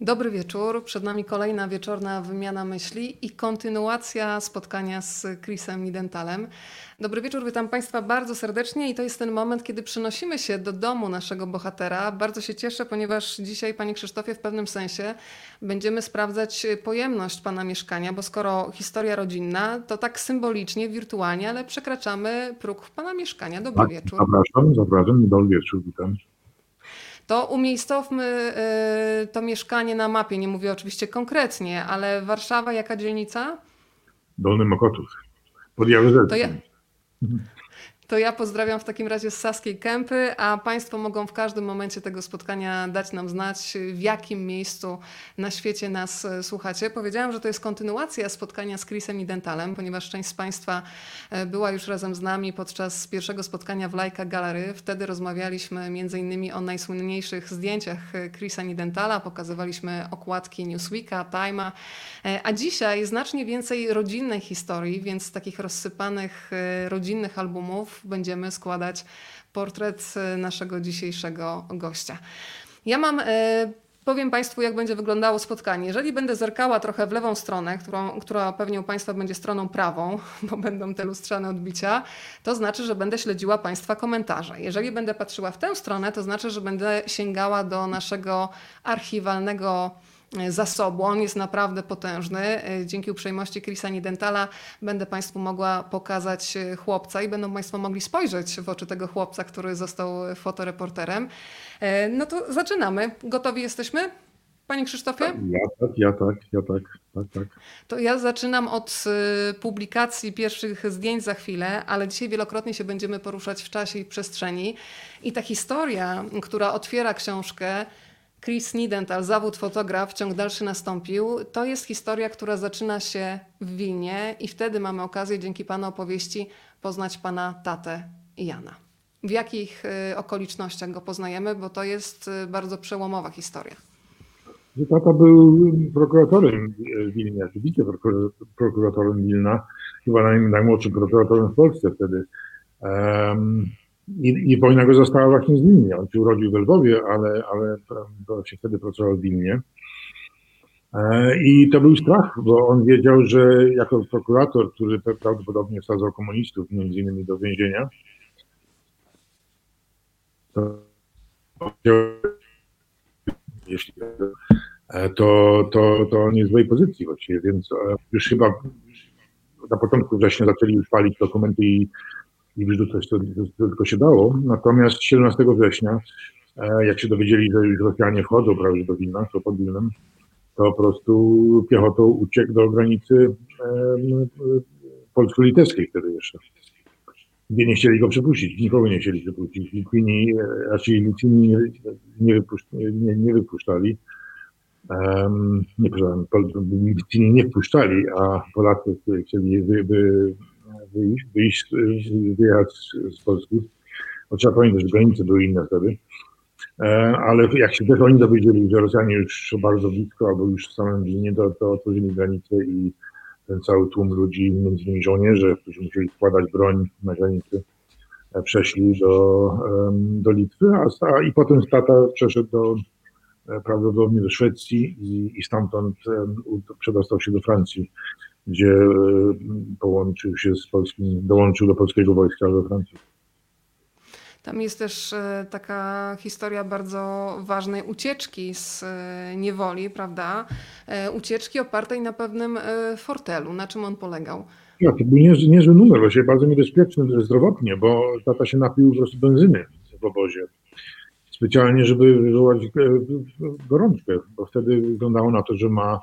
Dobry wieczór. Przed nami kolejna wieczorna wymiana myśli i kontynuacja spotkania z Chrisem Nidentalem. Dobry wieczór, witam Państwa bardzo serdecznie i to jest ten moment, kiedy przenosimy się do domu naszego bohatera. Bardzo się cieszę, ponieważ dzisiaj, Panie Krzysztofie, w pewnym sensie będziemy sprawdzać pojemność Pana mieszkania, bo skoro historia rodzinna, to tak symbolicznie, wirtualnie, ale przekraczamy próg Pana mieszkania. Dobry Tak, wieczór. Zapraszam, zapraszam. Dobry wieczór, witam. To umiejscowmy y, to mieszkanie na mapie. Nie mówię oczywiście konkretnie, ale Warszawa, jaka dzielnica? Dolny Mokotów. Pod Jaruzelcem. To ja, to ja pozdrawiam w takim razie z Saskiej Kępy, a Państwo mogą w każdym momencie tego spotkania dać nam znać, w jakim miejscu na świecie nas e, słuchacie. Powiedziałam, że to jest kontynuacja spotkania z Chrisem i Dentalem, ponieważ część z Państwa e, była już razem z nami podczas pierwszego spotkania w Lajka Gallery. Wtedy rozmawialiśmy innymi o najsłynniejszych zdjęciach e, Chrisa Nidentala, pokazywaliśmy okładki Newsweeka, Time'a, a dzisiaj znacznie więcej rodzinnej historii, więc takich rozsypanych rodzinnych albumów będziemy składać portret e, naszego dzisiejszego gościa. Ja mam e, Powiem Państwu, jak będzie wyglądało spotkanie. Jeżeli będę zerkała trochę w lewą stronę, którą, która pewnie u Państwa będzie stroną prawą, bo będą te lustrzane odbicia, to znaczy, że będę śledziła Państwa komentarze. Jeżeli będę patrzyła w tę stronę, to znaczy, że będę sięgała do naszego archiwalnego zasobu. On jest naprawdę potężny. E, dzięki uprzejmości Chrisa Nidentala będę Państwu mogła pokazać e, chłopca i będą Państwo mogli spojrzeć w oczy tego chłopca, który został fotoreporterem. E, no to zaczynamy. Gotowi jesteśmy? Panie Krzysztofie? Ja tak, ja tak, ja tak, tak, tak. To ja zaczynam od publikacji pierwszych zdjęć za chwilę, ale dzisiaj wielokrotnie się będziemy poruszać w czasie i przestrzeni. I ta historia, która otwiera książkę, Chris Nidental, zawód fotograf, ciąg dalszy nastąpił. To jest historia, która zaczyna się w Wilnie i wtedy mamy okazję dzięki Pana opowieści poznać Pana tatę Jana. W jakich y, okolicznościach go poznajemy, bo to jest y, bardzo przełomowa historia. Tata był prokuratorem w Wilnie, wicprokuratorem Wilna, chyba najmłodszym prokuratorem w Polsce wtedy. I, I wojna go została właśnie z Wilnie. On się urodził w Lwowie, ale, ale to się wtedy pracował w Wilnie. E, I to był strach, bo on wiedział, że jako prokurator, który prawdopodobnie wsadzał komunistów między innymi do więzienia, to, e, to, to, w złej pozycji właściwie, więc e, już chyba na początku września zaczęli już palić dokumenty i i wyrzucać to, to, tylko się dało. Natomiast 17 września, e, jak się dowiedzieli, że już Rosjanie wchodzą prawie do Wilna, to pod Wilnem, to po prostu piechotą uciekł do granicy polsko-litewskiej wtedy jeszcze. Gdzie nie chcieli go przepuścić, nikogo nie chcieli przepuścić. Litwini, e, raczej Litwini nie, nie, nie, nie wypuszczali. Um, nie, przepraszam, Litwini nie wpuszczali, a Polacy chcieli wy, wy, wyjść, wyjść wyjechać z Polski. Bo trzeba pamiętać, że granice były inne wtedy. E, ale jak się też oni dowiedzieli, że Rosjanie już bardzo blisko, albo już w samym Wilnie, to, to otworzyli granice i ten cały tłum ludzi, między innymi żołnierze, którzy musieli składać broń na granicy, e, przeszli do, do Litwy, a, i potem Stata przeszedł do, e, prawdopodobnie do Szwecji i, i stamtąd przedostał się do Francji gdzie e, połączył się z polskim, dołączył do polskiego wojska we Francji. Tam jest też e, taka historia bardzo ważnej ucieczki z e, niewoli, prawda? Ucieczki opartej na pewnym fortelu. Na czym on polegał? Ja, to był niezły, niezły numer, właśnie bardzo niebezpieczny zdrowotnie, bo tata się napił po prostu benzyny w obozie. Specjalnie, żeby wywołać gorączkę, bo wtedy wyglądało na to, że ma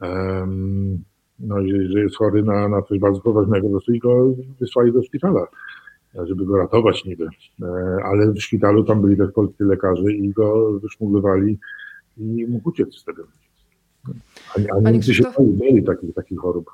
um, no, że jest chory na, na coś bardzo poważnego, po prostu i go wysłali do szpitala, żeby go ratować niby. E, ale w szpitalu tam byli też polscy lekarze i go wyszmuglowali i mógł uciec wtedy. A, a Niemcy się bali takich, takich chorób.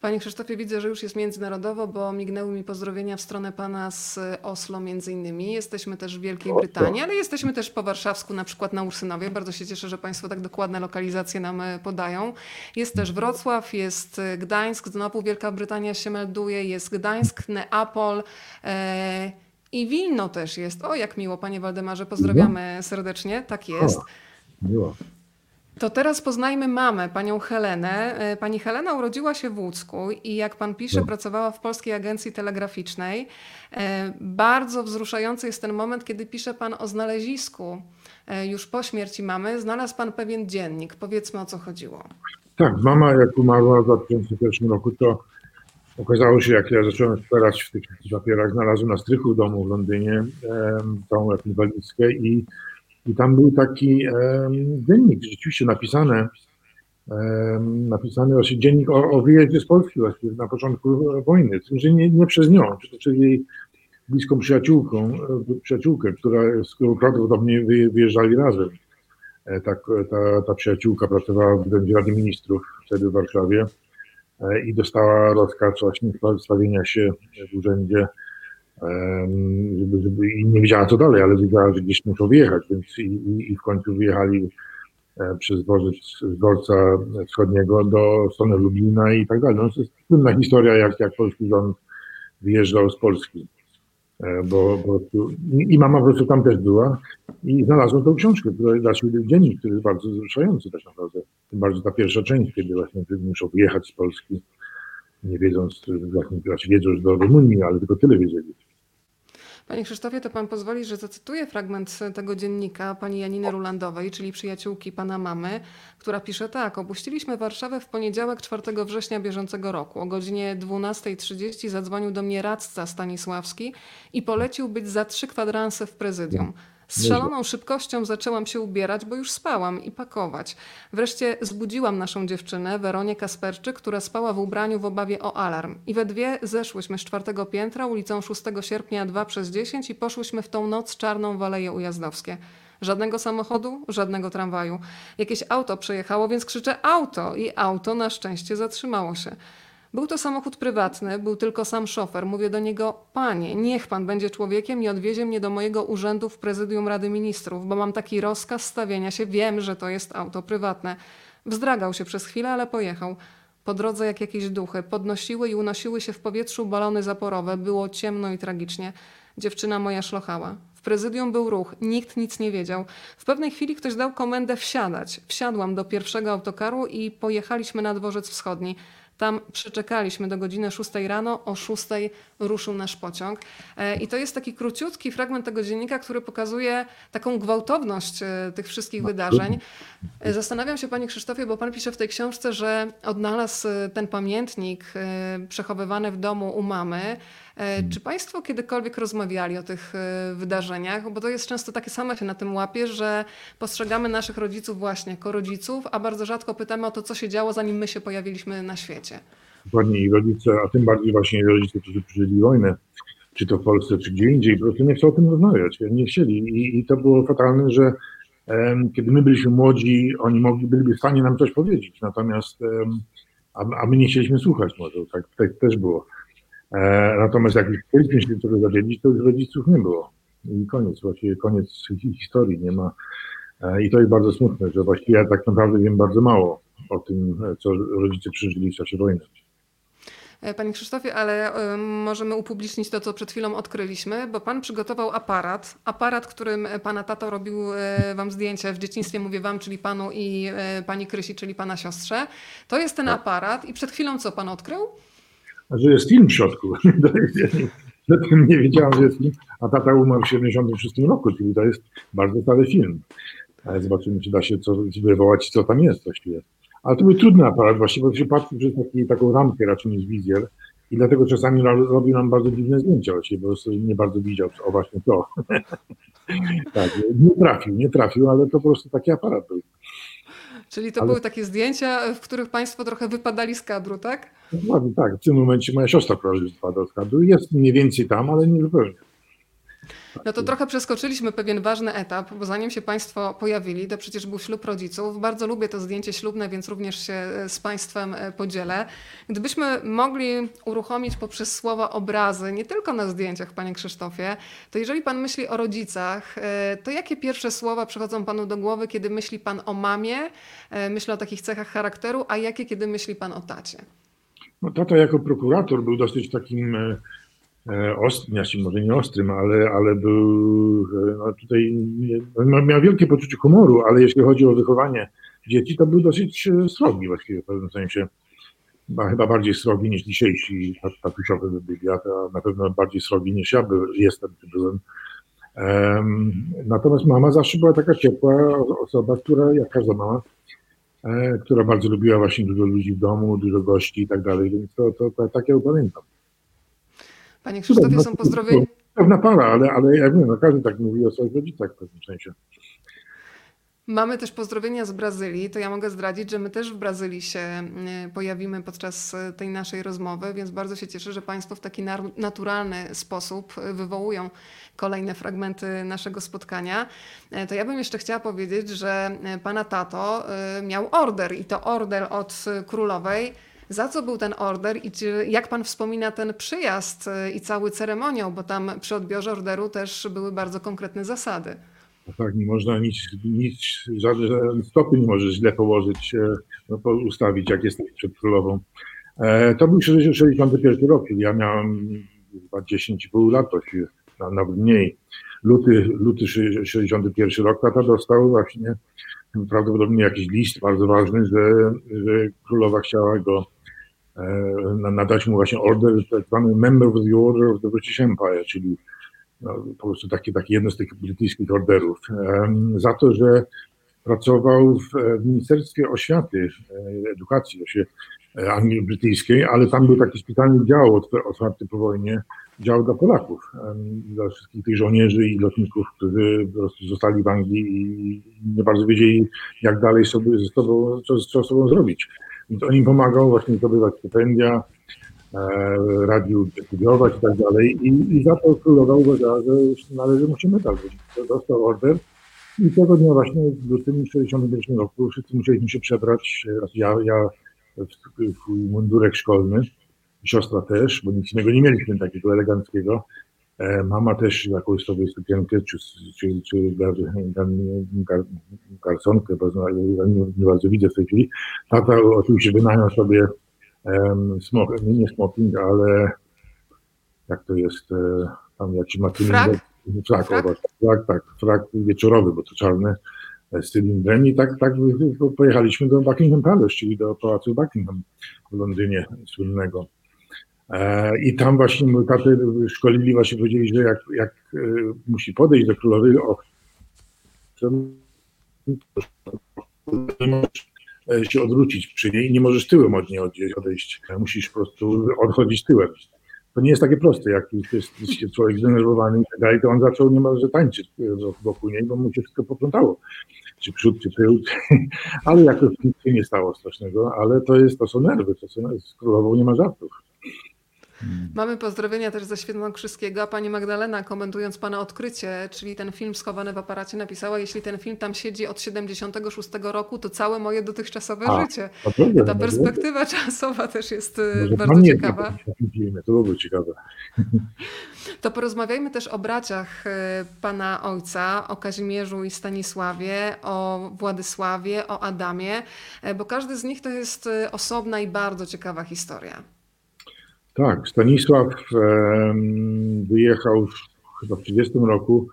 Panie Krzysztofie, widzę, że już jest międzynarodowo, bo mignęły mi pozdrowienia w stronę pana z Oslo między innymi. Jesteśmy też w Wielkiej Brytanii, ale jesteśmy też po warszawsku, na przykład na Ursynowie. Bardzo się cieszę, że państwo tak dokładne lokalizacje nam e, podają. Jest też Wrocław, jest e, Gdańsk, znowu Wielka Brytania się melduje, jest Gdańsk, Neapol. E i Wilno też jest. O, jak miło, panie Waldemarze, pozdrawiamy serdecznie. Tak jest. Miło. To teraz poznajmy mamę, panią Helenę. E, pani Helena urodziła się w Łódzku i jak pan pisze, No. pracowała w Polskiej Agencji Telegraficznej. E, Bardzo wzruszający jest ten moment, kiedy pisze pan o znalezisku. E, Już po śmierci mamy znalazł pan pewien dziennik. Powiedzmy o co chodziło. Tak, mama jak umarła w 2001 roku, to okazało się, jak ja zacząłem szperać w tych papierach, znalazłem na strychu domu w Londynie tą jakąś walizkę i, i tam był taki dziennik, rzeczywiście napisane, em, napisany właśnie dziennik o, o wyjeździe z Polski właśnie na początku wojny, że nie, nie przez nią, czyli jej bliską przyjaciółką, e, przyjaciółkę, która, z którą prawdopodobnie wy- wyjeżdżali razem. E, Tak, ta, ta przyjaciółka pracowała w Rady Ministrów wtedy w Warszawie e, i dostała rozkaz właśnie stawienia się w urzędzie, i nie wiedziała co dalej, ale wiedziała, że gdzieś muszą wyjechać, więc i, i, i w końcu wyjechali e, przez dworzec dworca wschodniego do strony Lublina i tak dalej. No, to jest słynna historia, jak, jak polski rząd wyjeżdżał z Polski. E, Bo, bo tu, i, I mama po prostu tam też była i znalazłem tą książkę, która znaczy dziennik, który jest bardzo wzruszający tak naprawdę. Tym bardziej ta pierwsza część, kiedy właśnie muszą wyjechać z Polski, nie wiedząc, właśnie, znaczy wiedzą, że do Rumunii, ale tylko tyle wiedzieli. Panie Krzysztofie, to pan pozwoli, że zacytuję fragment tego dziennika pani Janiny Rulandowej, czyli przyjaciółki pana mamy, która pisze tak. Opuściliśmy Warszawę w poniedziałek 4 września bieżącego roku. O godzinie 12.30 zadzwonił do mnie radca Stanisławski i polecił być za trzy kwadranse w prezydium. Z szaloną szybkością zaczęłam się ubierać, bo już spałam i pakować. Wreszcie zbudziłam naszą dziewczynę, Weronię Kasperczyk, która spała w ubraniu w obawie o alarm. I we dwie zeszłyśmy z czwartego piętra ulicą 6 sierpnia 2 przez 10 i poszłyśmy w tą noc czarną w Aleje Ujazdowskie. Żadnego samochodu, żadnego tramwaju. Jakieś auto przejechało, więc krzyczę auto i auto na szczęście zatrzymało się. Był to samochód prywatny, był tylko sam szofer. Mówię do niego: Panie, niech pan będzie człowiekiem i odwiezie mnie do mojego urzędu w prezydium Rady Ministrów, bo mam taki rozkaz stawienia się. Wiem, że to jest auto prywatne. Wzdragał się przez chwilę, ale pojechał. Po drodze, jak jakieś duchy, podnosiły i unosiły się w powietrzu balony zaporowe. Było ciemno i tragicznie. Dziewczyna moja szlochała. W prezydium był ruch, nikt nic nie wiedział. W pewnej chwili ktoś dał komendę wsiadać. Wsiadłam do pierwszego autokaru i pojechaliśmy na dworzec wschodni. Tam przeczekaliśmy do godziny 6 rano, o 6 ruszył nasz pociąg. E, I to jest taki króciutki fragment tego dziennika, który pokazuje taką gwałtowność e, tych wszystkich wydarzeń. E, Zastanawiam się, panie Krzysztofie, bo pan pisze w tej książce, że odnalazł ten pamiętnik przechowywany w domu u mamy. E, Czy państwo kiedykolwiek rozmawiali o tych e, wydarzeniach? Bo to jest często takie same się na tym łapie, że postrzegamy naszych rodziców właśnie jako rodziców, a bardzo rzadko pytamy o to, co się działo, zanim my się pojawiliśmy na świecie. Dokładnie i rodzice, a tym bardziej właśnie rodzice, którzy przeżyli wojnę, czy to w Polsce, czy gdzie indziej, po prostu nie chcą o tym rozmawiać, nie chcieli. I, i to było fatalne, że em, kiedy my byliśmy młodzi, oni mogli, byliby w stanie nam coś powiedzieć, natomiast em, a, a my nie chcieliśmy słuchać może, tak, tak też było. E, natomiast jak już chcieliśmy się dowiedzieć, to już rodziców nie było. I koniec, właściwie koniec hi- historii, nie ma. E, I to jest bardzo smutne, że właściwie ja tak naprawdę wiem bardzo mało o tym, co rodzice przeżyli w czasie wojny. E, Panie Krzysztofie, ale możemy upublicznić to, co przed chwilą odkryliśmy, bo pan przygotował aparat. Aparat, którym pana tato robił wam zdjęcia w dzieciństwie, mówię wam, czyli panu i pani Krysi, czyli pana siostrze. To jest ten aparat i przed chwilą co pan odkrył? A że jest film w środku. Zatem nie wiedziałam, że jest film, a tata umarł w 76 roku, czyli to jest bardzo stary film. Ale zobaczymy, czy da się co, wywołać, co tam jest właściwie. Ale to był trudny aparat właściwie, bo się patrzy przez taki, taką ramkę raczej niż wizjer i dlatego czasami ro- robił nam bardzo dziwne zdjęcia właściwie, bo nie bardzo widział, o właśnie to. tak, nie trafił, nie trafił, ale to po prostu taki aparat był. Czyli to Ale- były takie zdjęcia, w których państwo trochę wypadali z kadru, tak? Dokładnie tak, w tym momencie moja siostra spada z kadru. Jest mniej więcej tam, ale nie zupełnie. No to trochę przeskoczyliśmy pewien ważny etap, bo zanim się Państwo pojawili, to przecież był ślub rodziców. Bardzo lubię to zdjęcie ślubne, więc również się e, z Państwem e, podzielę. Gdybyśmy mogli uruchomić poprzez słowa obrazy, nie tylko na zdjęciach, Panie Krzysztofie, to jeżeli Pan myśli o rodzicach, e, to jakie pierwsze słowa przychodzą Panu do głowy, kiedy myśli Pan o mamie, myśli o takich cechach charakteru, a jakie, kiedy myśli Pan o tacie? No, tata jako prokurator był dosyć takim e, ostry, znaczy może nie ostrym, ale, ale był no tutaj, no, miał wielkie poczucie humoru, ale jeśli chodzi o wychowanie dzieci, to był dosyć srogi właściwie w pewnym sensie. Chyba bardziej srogi niż dzisiejsi tatusiowy by byli, a na pewno bardziej srogi niż ja by, jestem, czy byłem. Um, natomiast mama zawsze była taka ciepła osoba, która, jak każda mama, e, która bardzo lubiła właśnie dużo ludzi w domu, dużo gości i tak dalej, więc to, to, to tak ja pamiętam. Panie Krzysztofie, są pozdrowienia. Pewna para, ale, ale jak wiem, no każdy tak mówi o swoich rodzicach w pewnym sensie. Mamy też pozdrowienia z Brazylii. To ja mogę zdradzić, że my też w Brazylii się pojawimy podczas e, tej naszej rozmowy, więc bardzo się cieszę, że Państwo w taki naturalny sposób e, wywołują kolejne fragmenty naszego spotkania. E, to ja bym jeszcze chciała powiedzieć, że pana tato miał order i to order od królowej. Za co był ten order i czy, jak pan wspomina ten przyjazd i cały ceremoniał, bo tam przy odbiorze orderu też były bardzo konkretne zasady. Tak, nie można nic, nic żadne stopy nie możesz źle położyć, e, no, ustawić, jak jesteś przed królową. E, to był 61 rok, ja miałem chyba 10,5 lat, nawet mniej. Luty, luty 61 rok, tata dostał właśnie prawdopodobnie jakiś list bardzo ważny, że, że królowa chciała go nadać mu właśnie order, tak zwany Member of the Order of the British Empire, czyli no, po prostu taki, taki jedno z tych brytyjskich orderów, za to, że pracował w Ministerstwie Oświaty, e, Edukacji e, Anglii Brytyjskiej, ale tam był taki specjalny dział otwarty po wojnie, dział dla Polaków, dla wszystkich tych żołnierzy i lotników, którzy po prostu zostali w Anglii i nie bardzo wiedzieli, jak dalej sobie ze sobą, co, co z sobą zrobić. Więc on im pomagał właśnie zdobywać stypendia, E, radiu studiować i tak dalej. I, I za to królowa uważała, że należy mu się medal Dostał order i tego dnia właśnie w lutym 1961 roku wszyscy musieliśmy się przebrać. Ja, ja w swój mundurek szkolny, siostra też, bo nic innego nie mieliśmy takiego eleganckiego. E, mama też jakąś sobie sukienkę, czy, czy, czy garsonkę, bo nie, nie bardzo widzę w tej chwili. Tata oczywiście wynajął sobie smok, nie, nie smoking, ale jak to jest, e, tam jakiś ma Frak? Frak, frak? frak, tak, frak wieczorowy, bo to czarny e, z cylindrem i tak, tak pojechaliśmy do Buckingham Palace, czyli do pałacu Buckingham w Londynie słynnego. E, I tam właśnie taty szkolili, właśnie powiedzieli, że jak, jak musi podejść do królowej, o, E, się odwrócić przy niej nie możesz tyłem od niej odejść. Musisz po prostu odchodzić tyłem. To nie jest takie proste, jak jest, jest człowiek zdenerwowany i tak dalej, to on zaczął niemalże tańczyć wokół niej, bo mu się wszystko poplątało. Czy przód, czy tył, ale jakoś nic się nie stało strasznego, ale to jest, to są nerwy, to są, z królową nie ma żartów. Hmm. Mamy pozdrowienia też ze Świętokrzyskiego. Pani Magdalena, komentując Pana odkrycie, czyli ten film schowany w aparacie, napisała, jeśli ten film tam siedzi od 76 roku, to całe moje dotychczas A, życie. To Ta perspektywa czasowa też jest y, Może bardzo ciekawa. To byłoby ciekawe. To porozmawiajmy też o braciach y, Pana Ojca, o Kazimierzu i Stanisławie, o Władysławie, o Adamie, y, bo każdy z nich to jest osobna i bardzo ciekawa historia. Tak, Stanisław wyjechał chyba w 30 roku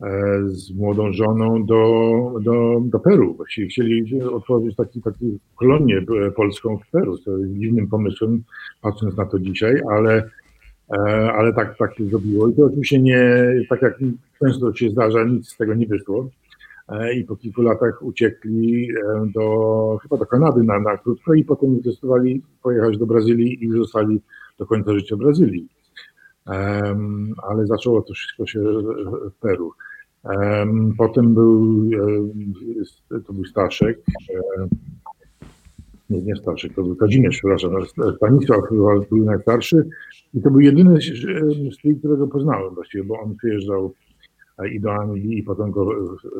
e, z młodą żoną do, do, do Peru. Właściwie chcieli otworzyć taki, taki kolonię e, polską w Peru, co jest dziwnym pomysłem, patrząc na to dzisiaj, ale, e, ale tak, tak się zrobiło. I to oczywiście nie, tak jak często się zdarza, nic z tego nie wyszło. I po kilku latach uciekli do, chyba do Kanady na, na krótko i potem zdecydowali pojechać do Brazylii i zostali do końca życia Brazylii. Ale zaczęło to wszystko się w Peru. Potem był, to był Staszek, nie, nie Staszek, to był Kazimierz, przepraszam, Stanisław był najstarszy i to był jedyny strój, którego poznałem właściwie, bo on przyjeżdżał i do Anglii i potem go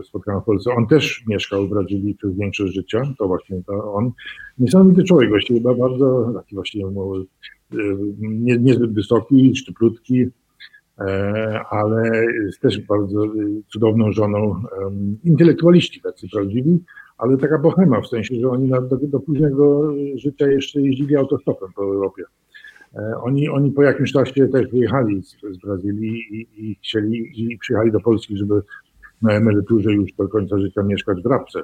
spotkałem w Polsce. On też mieszkał w Brazylii przez większość życia, to właśnie to on. Niesamowity człowiek właściwie, bardzo taki właściwie nie, niezbyt wysoki, szczyplutki, e, ale jest też bardzo cudowną żoną. Intelektualiści tacy prawdziwi, ale taka bohema, w sensie, że oni do, do późnego życia jeszcze jeździli autostopem po Europie. Oni, oni po jakimś czasie też wyjechali z, z Brazylii i, i chcieli i przyjechali do Polski, żeby na emeryturze już do końca życia mieszkać w Drabce.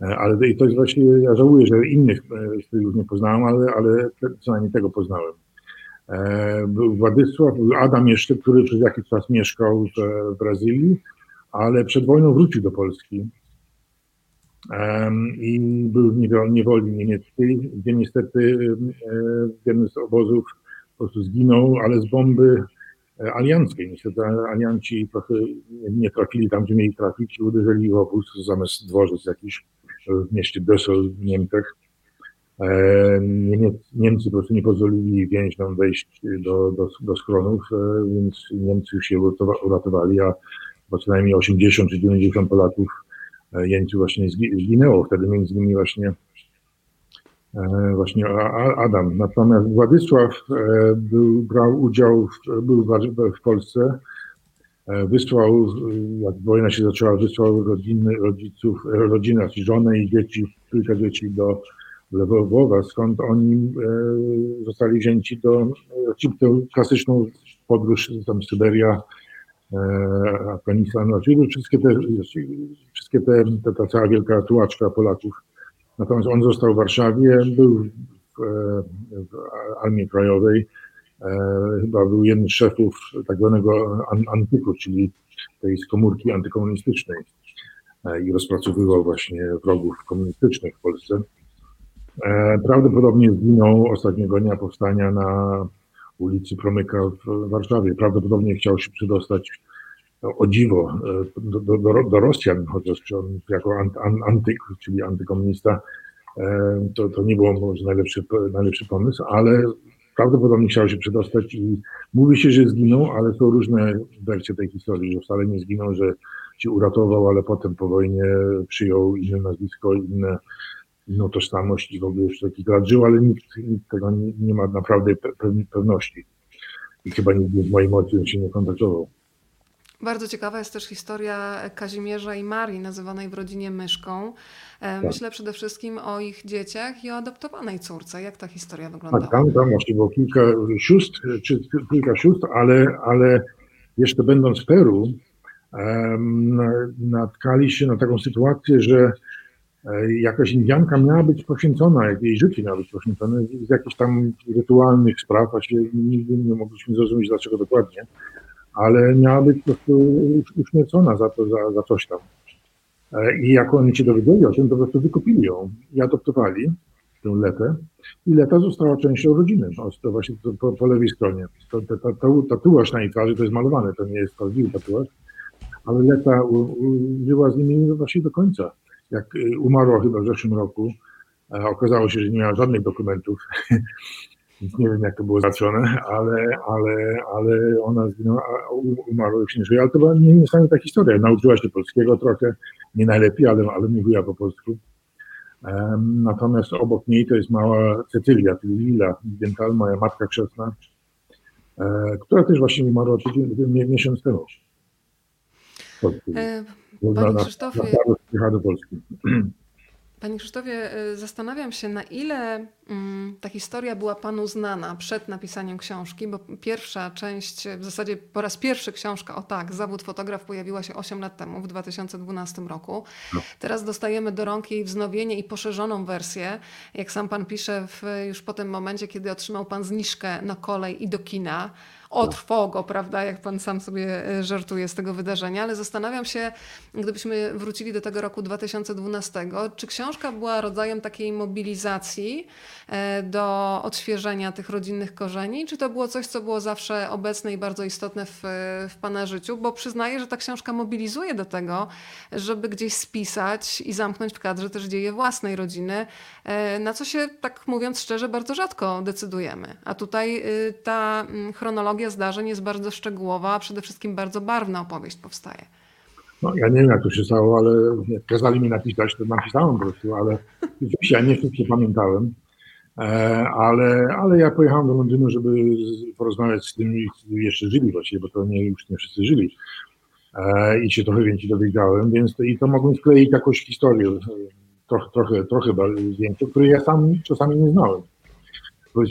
Ale i to jest właśnie, ja żałuję, że innych tych już nie poznałem, ale, ale co najmniej tego poznałem. Był Władysław, był Adam jeszcze, który przez jakiś czas mieszkał w Brazylii, ale przed wojną wrócił do Polski i był w niewoli niemieckiej, gdzie niestety w jednym z obozów po prostu zginął, ale z bomby e, alianckiej. Niestety alianci trochę nie trafili tam, gdzie mieli trafić i uderzyli w obóz zamiast dworzec jakiś w mieście Dessel w Niemczech. E, Niemcy po prostu nie pozwolili więźniom wejść do, do, do schronów, e, więc Niemcy się uratowali, a co najmniej 80 czy 90 Polaków jeńców właśnie zginęło. Wtedy między innymi właśnie e, właśnie Adam. Natomiast Władysław e, był, brał udział, w, był w Polsce, e, wysłał, jak wojna się zaczęła, wysłał rodziny, rodziców, rodzinę, znaczy żonę i dzieci, kilka dzieci do Lwowa, skąd oni zostali wzięci do, klasyczną podróż, tam Syberia, E, Afganistan, no, czyli wszystkie te, wszystkie te, te, ta cała wielka tułaczka Polaków. Natomiast on został w Warszawie, był w, w Armii Krajowej, e, chyba był jednym z szefów tak zwanego antyku, czyli tej komórki antykomunistycznej e, i rozpracowywał właśnie wrogów komunistycznych w Polsce. Prawdopodobnie zginął ostatniego dnia powstania na ulicy Promyka w Warszawie. Prawdopodobnie chciał się przedostać o dziwo e, do, do, do Rosjan, chociaż on jako antyk, czyli antykomunista, e, to, to nie było może najlepszy, najlepszy pomysł, ale prawdopodobnie chciał się przedostać i mówi się, że zginął, ale są różne wersje tej historii, że wcale nie zginął, że się uratował, ale potem po wojnie przyjął inne nazwisko, inne inną tożsamość i w ogóle już taki lat żył, ale nikt, nikt tego nie, nie, ma naprawdę pewności. I chyba nikt z mojej mocy się nie kontaktował. Bardzo ciekawa jest też historia Kazimierza i Marii, nazywanej w rodzinie Myszką. E, tak. Myślę przede wszystkim o ich dzieciach i o adoptowanej córce. Jak ta historia wygląda? Tak, tam, tam właśnie było kilka sióstr, czy kilka sióstr, ale, ale jeszcze będąc w Peru, um, natkali się na taką sytuację, że jakaś Indianka miała być poświęcona, jak jej życie miało być poświęcone z jakichś tam rytualnych spraw, właśnie nigdy nie mogliśmy zrozumieć dlaczego dokładnie, ale miała być po prostu uśmiercona za to, za, za coś tam. E, I jak oni się dowiedzieli o tym, to po prostu wykupili ją i adoptowali tę Letę i Leta została częścią rodziny. No, to właśnie to po, po, lewej stronie. To, to, to, to, tatuaż na jej twarzy to jest malowane, to nie jest prawdziwy tatuaż, ale Leta u, u, żyła z nimi właśnie do końca jak y, umarła chyba w zeszłym roku, okazało się, że nie miała żadnych dokumentów, więc nie wiem, jak to było załatwione, ale, ale, ale ona zginęła, umarła już nie żyje. Ale to była niesamowita historia. Nauczyła się polskiego trochę, nie najlepiej, ale, ale mówiła po polsku. Natomiast obok niej to jest mała Cecylia, czyli Lila Dental, moja matka krzesna, e, która też właśnie umarła tydzień, miesiąc temu. E, Panie Krzysztofie, na, na Polski. Panie Krzysztofie, zastanawiam się, na ile mm, ta historia była Panu znana przed napisaniem książki, bo pierwsza część, w zasadzie po raz pierwszy książka, o tak, zawód fotograf pojawiła się 8 lat temu, w 2012 roku. No. Teraz dostajemy do rąk jej wznowienie i poszerzoną wersję, jak sam Pan pisze, w, już po tym momencie, kiedy otrzymał Pan zniżkę na kolej i do kina o trwogo, prawda, jak pan sam sobie e, żartuje z tego wydarzenia, ale zastanawiam się, gdybyśmy wrócili do tego roku 2012, czy książka była rodzajem takiej mobilizacji e, do odświeżenia tych rodzinnych korzeni, czy to było coś, co było zawsze obecne i bardzo istotne w, w pana życiu, bo przyznaję, że ta książka mobilizuje do tego, żeby gdzieś spisać i zamknąć w kadrze też dzieje własnej rodziny, e, na co się, tak mówiąc szczerze, bardzo rzadko decydujemy. A tutaj ta mm, chronologia chronologia zdarzeń jest bardzo szczegółowa, a przede wszystkim bardzo barwna opowieść powstaje. No, ja nie wiem, jak to się stało, ale jak kazali mi napisać, to napisałem po prostu, ale ja nie wszystko pamiętałem. E, ale, ale ja pojechałem do Londynu, żeby porozmawiać z tymi, którzy jeszcze żyli właściwie, bo to nie, już nie wszyscy żyli. E, I się trochę więcej dowiedziałem, więc to, i to mogłem skleić jakąś historię, trochę, trochę, trochę więcej, której ja sam czasami nie znałem.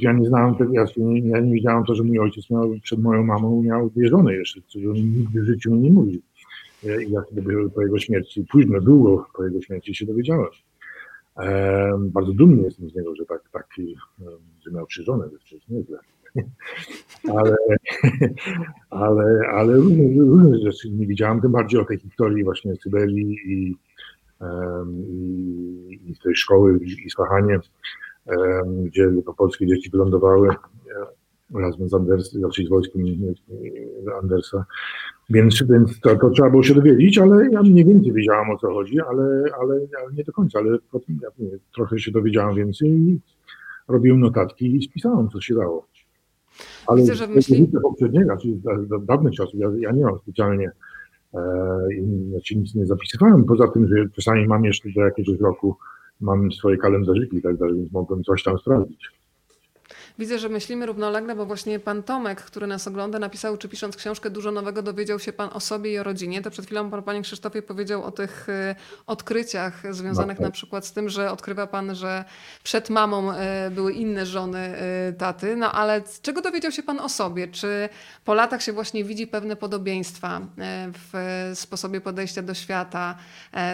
Ja nie znałem tego, ja nie, ja nie wiedziałem to, że mój ojciec miał, przed moją mamą miał dwie żony jeszcze, co on nigdy w życiu mi nie mówił. I ja wtedy po jego śmierci, późno, długo po jego śmierci się dowiedziałem. E, bardzo dumny jestem z niego, że tak, taki, że miał trzy żony, to jest nieźle. ale, ale, ale różne, rzeczy nie widziałem, tym bardziej o tej historii właśnie Syberii i, i, i tej szkoły w Isfahanie, gdzie polskie dzieci wylądowały razem z Anders, raczej z wojskiem Andersa. Więc, więc to, to, trzeba było się dowiedzieć, ale ja mniej więcej wiedziałam o co chodzi, ale, ale, ale nie do końca, ale potem ja, nie, trochę się dowiedziałam więcej i robiłem notatki i spisałem, co się dało. Ale Widzę, że myśli... poprzedniego, czyli z dawnych czasów, ja, ja nie mam specjalnie, e, znaczy nic nie zapisywałem, poza tym, że czasami mam jeszcze do jakiegoś roku, mam swoje kalendarzyki i tak dalej, więc mogłem coś tam sprawdzić. Widzę, że myślimy równolegle, bo właśnie pan Tomek, który nas ogląda, napisał, czy pisząc książkę dużo nowego dowiedział się pan o sobie i o rodzinie. To przed chwilą pan, panie Krzysztofie, powiedział o tych y, odkryciach związanych no, na przykład z tym, że odkrywa pan, że przed mamą y, były inne żony y, taty. No ale czego dowiedział się pan o sobie? Czy po latach się właśnie widzi pewne podobieństwa w sposobie podejścia do świata?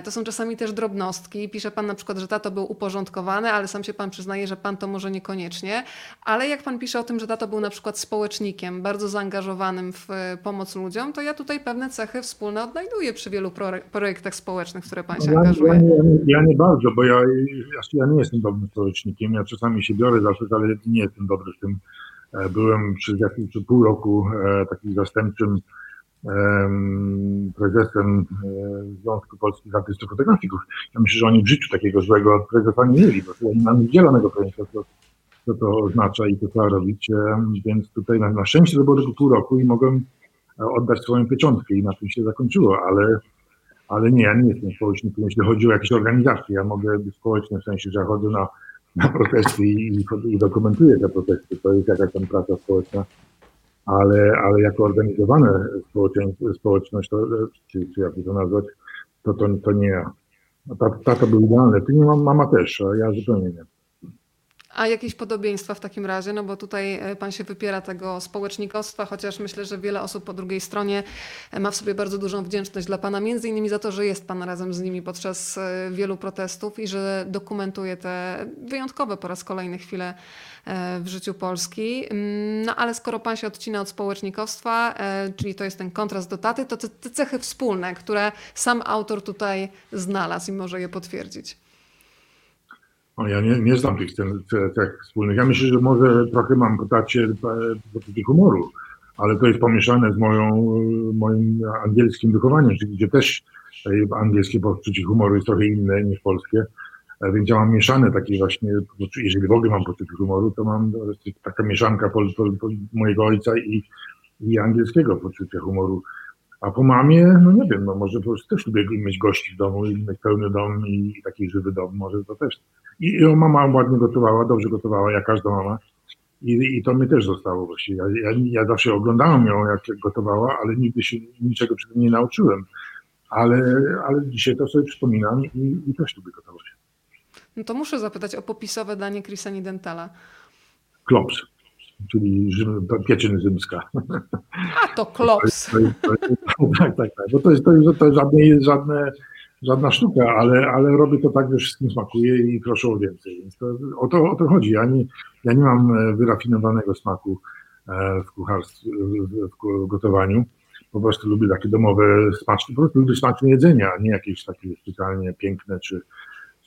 To są czasami też drobnostki. Pisze pan na przykład, że tato był uporządkowany, ale sam się pan przyznaje, że pan to może niekoniecznie. Ale jak pan pisze o tym, że tato był na przykład społecznikiem, bardzo zaangażowanym w e, pomoc ludziom, to ja tutaj pewne cechy wspólne odnajduję przy wielu projektach społecznych, które pan się ja, angażuje. Ja nie, ja nie, bardzo, bo ja, ja nie jestem dobrym społecznikiem. Ja czasami się biorę za coś, ale nie jestem dobry w tym. E, byłem przez jakieś pół roku e, takim zastępczym prezesem Związku Polskich Artystów Fotografików. Ja myślę, że oni w życiu takiego złego prezesa nie mieli, bo oni nam zielonego pojęcia co to oznacza i co trzeba robić. Więc tutaj na, na szczęście to było tylko pół roku i mogłem e, oddać swoją pieczątkę i na tym się zakończyło, ale, ale nie, ja nie jestem społecznikiem, jeśli chodzi o jakieś organizacje. Ja mogę być społeczny w sensie, że chodzę na, na protesty i, i dokumentuję te protesty. To jest jakaś tam praca społeczna. Ale, ale jako organizowane społeczność, to, czy, czy jak to nazwać, to, to, to nie ja. Tata był idealny, ty nie mam, mama też, a ja zupełnie nie. A jakieś podobieństwa w takim razie? No bo tutaj e, pan się wypiera tego społecznikostwa, chociaż myślę, że wiele osób po drugiej stronie e, ma w sobie bardzo dużą wdzięczność dla pana, między innymi za to, że jest pan razem z nimi podczas e, wielu protestów i że dokumentuje te wyjątkowe po raz kolejny chwile w życiu Polski. Mm, no ale skoro pan się odcina od społecznikostwa, czyli to jest ten kontrast do taty, to te cechy wspólne, które sam autor tutaj znalazł i może je potwierdzić. O, ja nie, nie znam tych cech wspólnych. Ja myślę, że może trochę mam po tacie poczucie humoru, ale to jest pomieszane z moją, moim angielskim wychowaniem, gdzie też e, angielskie poczucie humoru jest trochę inne niż polskie. E, więc ja mam mieszane takie właśnie, jeżeli w ogóle mam poczucie humoru, to mam taka mieszanka po, po, po mojego ojca i, i angielskiego poczucia humoru. A po mamie, no nie wiem, no może po prostu też lubię mieć gości w domu i mieć pełny dom i taki żywy dom, może to też. I, i mama ładnie gotowała, dobrze gotowała, jak każda mama. I, I to mnie też zostało właśnie. Ja, ja, ja zawsze oglądałem ją, jak gotowała, ale nigdy się niczego przy tym nie nauczyłem. Ale, ale dzisiaj to sobie przypominam i, i też lubię gotować. No to muszę zapytać o popisowe danie Chrisa Nidentala. Klops czyli pieczyny rzymska. A to klops. tak, tak, tak. Bo to jest, to jest, to jest żadne, żadne, żadna sztuka, ale, ale robię to tak, że wszystkim smakuje i proszę o więcej. Więc to, o, to, o to chodzi. Ja nie, ja nie mam e, wyrafinowanego smaku e, w kucharstwie, w gotowaniu. Po prostu lubię takie domowe, smaczne, po prostu lubię smaczne jedzenia, a nie jakieś takie specjalnie piękne, czy,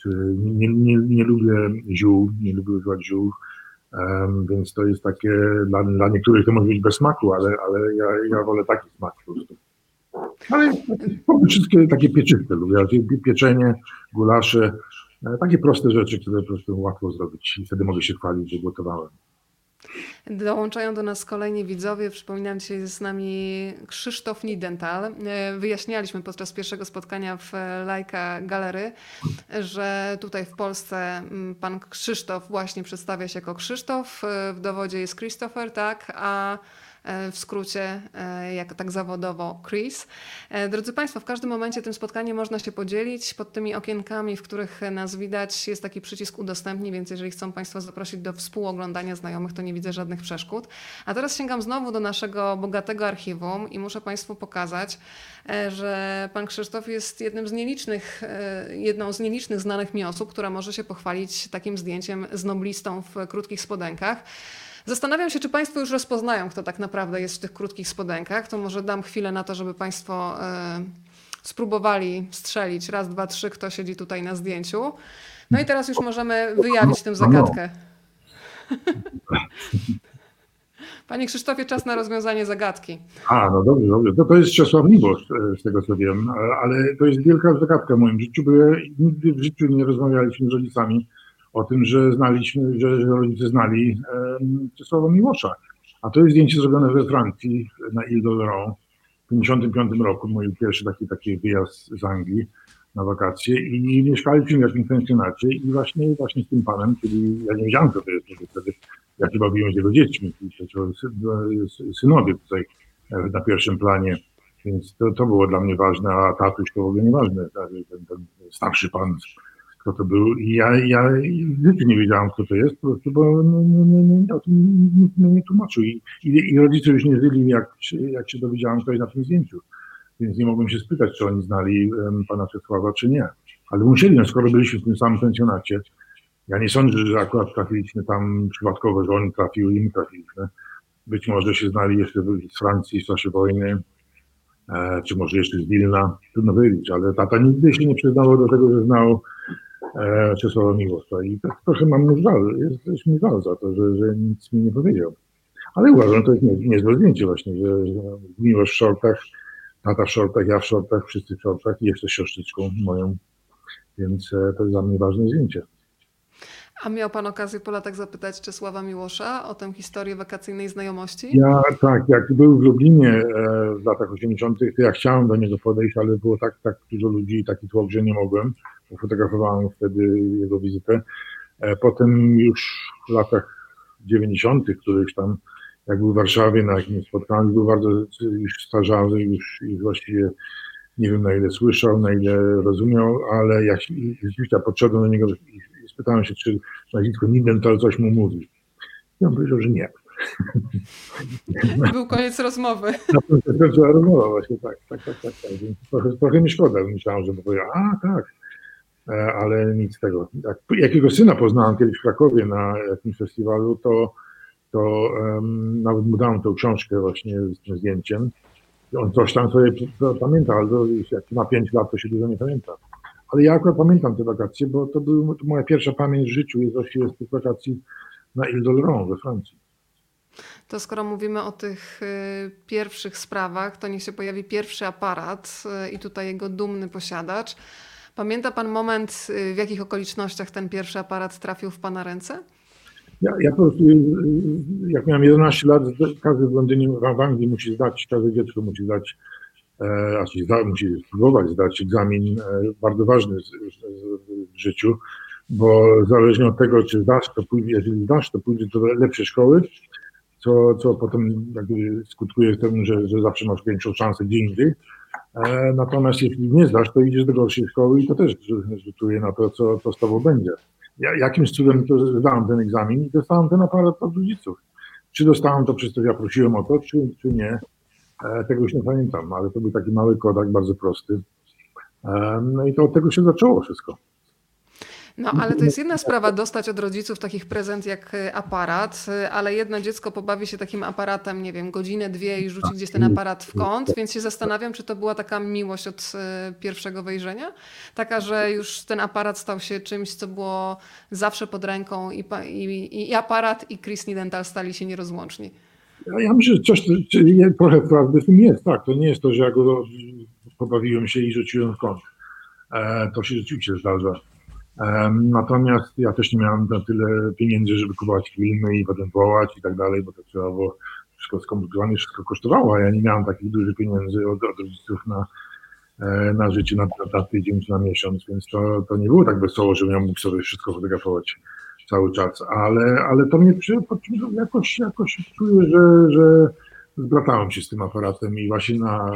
czy nie, nie, nie lubię ziół, nie lubię używać ziół Um, więc to jest takie, dla, dla, niektórych to może być bez smaku, ale, ale ja, ja wolę taki smak po prostu. Ale wszystkie takie pieczyste lubię, pieczenie, gulasze, e, takie proste rzeczy, które po prostu łatwo zrobić i wtedy mogę się chwalić, że gotowałem. Dołączają do nas kolejni widzowie. Przypominam, dzisiaj jest z nami Krzysztof Nidental. E, wyjaśnialiśmy podczas pierwszego spotkania w Lajka Galery, że tutaj w Polsce mm, pan Krzysztof właśnie przedstawia się jako Krzysztof, e, w dowodzie jest Christopher, tak, a w skrócie, jak tak zawodowo Chris. Drodzy Państwo, w każdym momencie tym spotkaniem można się podzielić. Pod tymi okienkami, w których nas widać, jest taki przycisk udostępnij, więc jeżeli chcą Państwo zaprosić do współoglądania znajomych, to nie widzę żadnych przeszkód. A teraz sięgam znowu do naszego bogatego archiwum i muszę Państwu pokazać, że Pan Krzysztof jest jednym z nielicznych, jedną z nielicznych znanych mi osób, która może się pochwalić takim zdjęciem z noblistą w krótkich spodenkach. Zastanawiam się, czy Państwo już rozpoznają, kto tak naprawdę jest w tych krótkich spodenkach. To może dam chwilę na to, żeby Państwo e, spróbowali strzelić raz, dwa, trzy, kto siedzi tutaj na zdjęciu. No i teraz już możemy wyjawić tę zagadkę. Panie Krzysztofie, czas na rozwiązanie zagadki. A, no dobrze, dobrze. To, to jest Czesław Miłosz, e, z tego co wiem, ale to jest wielka zagadka w moim życiu, bo ja nigdy w życiu nie rozmawialiśmy z rodzicami o tym, że znaliśmy, że, że rodzice znali um, Czesława Miłosza. A to jest zdjęcie zrobione we Francji na Ile d'Oléron w 1955 roku, mój pierwszy taki, taki wyjazd z Anglii na wakacje i mieszkaliśmy w jakimś pensjonacie i właśnie, właśnie z tym panem, czyli ja nie wiedziałem, co to jest, wtedy jak się bawiłem z jego dziećmi, synowie tutaj e, na pierwszym planie, więc to, to było dla mnie ważne, a tatuś to w ogóle nieważne, ten, ten starszy pan, kto to był i ja, ja w życiu nie wiedziałem, kto to jest, po prostu, bo nie, nie, nie, o tym nikt mnie nie tłumaczył. I, i, i rodzice już nie żyli, jak, jak się dowiedziałem, kto jest na tym zdjęciu, więc nie mogłem się spytać, czy oni znali um, pana Czesława, czy nie, ale musieli, no, skoro byliśmy w tym samym pensjonacie, ja nie sądzę, że akurat trafiliśmy tam przypadkowo, że oni trafiły i my trafiliśmy. Być może się znali jeszcze z Francji w czasie wojny, e, czy może jeszcze z Wilna, trudno powiedzieć, ale tata nigdy się nie przyznawał do tego, że znał. e, Czesława Miłosza i tak trochę mam mu żal, jest, jest mi żal za to, że, że nic mi nie powiedział. Ale uważam, że to jest niezłe zdjęcie właśnie, że, że Miłosz w shortach, tata w shortach, ja w shortach, wszyscy w shortach i jeszcze siostryczką moją, więc e, to jest dla mnie ważne zdjęcie. A miał Pan okazję po latach zapytać Czesława Miłosza o tę historię wakacyjnej znajomości? Ja tak, jak był w Lublinie e, w latach 80., to ja chciałem do niego podejść, ale było tak, tak dużo ludzi i taki tłok, że nie mogłem. Fotografowałem wtedy jego wizytę. E, potem już w latach 90., któryś tam, jak był w Warszawie na jakimś spotkaniu, był bardzo już starzały, już, już właściwie nie wiem na ile słyszał, na ile rozumiał, ale jak rzeczywiście podszedłem do niego spytałem się, czy nazwisko Lindenthal coś mu mówi. I on powiedział, że nie. Był koniec rozmowy. Zaczęła rozmowa właśnie, tak, tak, tak, tak. tak. Trochę, trochę mi szkoda, myślałem, że powiedział, a tak, e, ale nic z tego. Jak, jakiego syna poznałem kiedyś w Krakowie na jakimś festiwalu, to, to um, nawet mu dałem tą książkę właśnie z tym zdjęciem. On coś tam sobie pamięta, ale jak ma 5 lat, to się dużo nie pamięta. Ale ja akurat pamiętam te wakacje, bo to była moja pierwsza pamięć w życiu jest właściwie z tych wakacji na Ile d'Oléron we Francji. To skoro mówimy o tych y, pierwszych sprawach, to niech się pojawi pierwszy aparat y, i tutaj jego dumny posiadacz. Pamięta pan moment, y, w jakich okolicznościach ten pierwszy aparat trafił w pana ręce? Ja, ja po prostu, jak miałem 11 lat, każdy w Londynie, w Anglii musi zdać, każde dziecko musi zdać a czyli zda, musi spróbować zdać egzamin e, bardzo ważny w życiu, bo zależnie od tego, czy zdasz, to pójdzie, jeżeli zdasz, to pójdzie do lepszej szkoły, co, co potem jakby skutkuje tym, że, że zawsze masz większą szansę gdzie indziej. E, natomiast jeśli nie zdasz, to idziesz do gorszej szkoły i to też rzutuje na to, co, co z tobą będzie. Ja, jakimś cudem to zdałem ten egzamin i dostałem ten aparat od rodziców. Czy dostałem to przez to, ja prosiłem o to, czy, czy nie, E, tego już nie pamiętam, ale to był taki mały kodak, bardzo prosty. E, no i to od tego się zaczęło wszystko. No, ale to jest jedna sprawa dostać od rodziców takich prezent jak e, aparat, ale jedno dziecko pobawi się takim aparatem, nie wiem, godzinę, dwie i rzuci gdzieś ten aparat w kąt, więc się zastanawiam, czy to była taka miłość od pierwszego wejrzenia? Taka, że już ten aparat stał się czymś, co było zawsze pod ręką i, i, i aparat i Chris Nidental stali się nierozłączni. Ja myślę, że coś, trochę prawdy w tym jest, tak. To nie jest to, że ja go pobawiłem się i rzuciłem w kąt. E, to się rzeczywiście zdarza. E, natomiast ja też nie miałem na tyle pieniędzy, żeby kupować filmy i potem wołać i tak dalej, bo to trzeba było wszystko skomplikowane, wszystko kosztowało, a ja nie miałem takich dużych pieniędzy od, od rodziców na, e, na życie na, na tydzień czy na miesiąc, więc to, to nie było tak wesoło, żebym ja mógł sobie wszystko fotografować cały czas, ale, ale to mnie jakoś, jakoś czuję, że, że zbratałem się z tym aparatem i właśnie na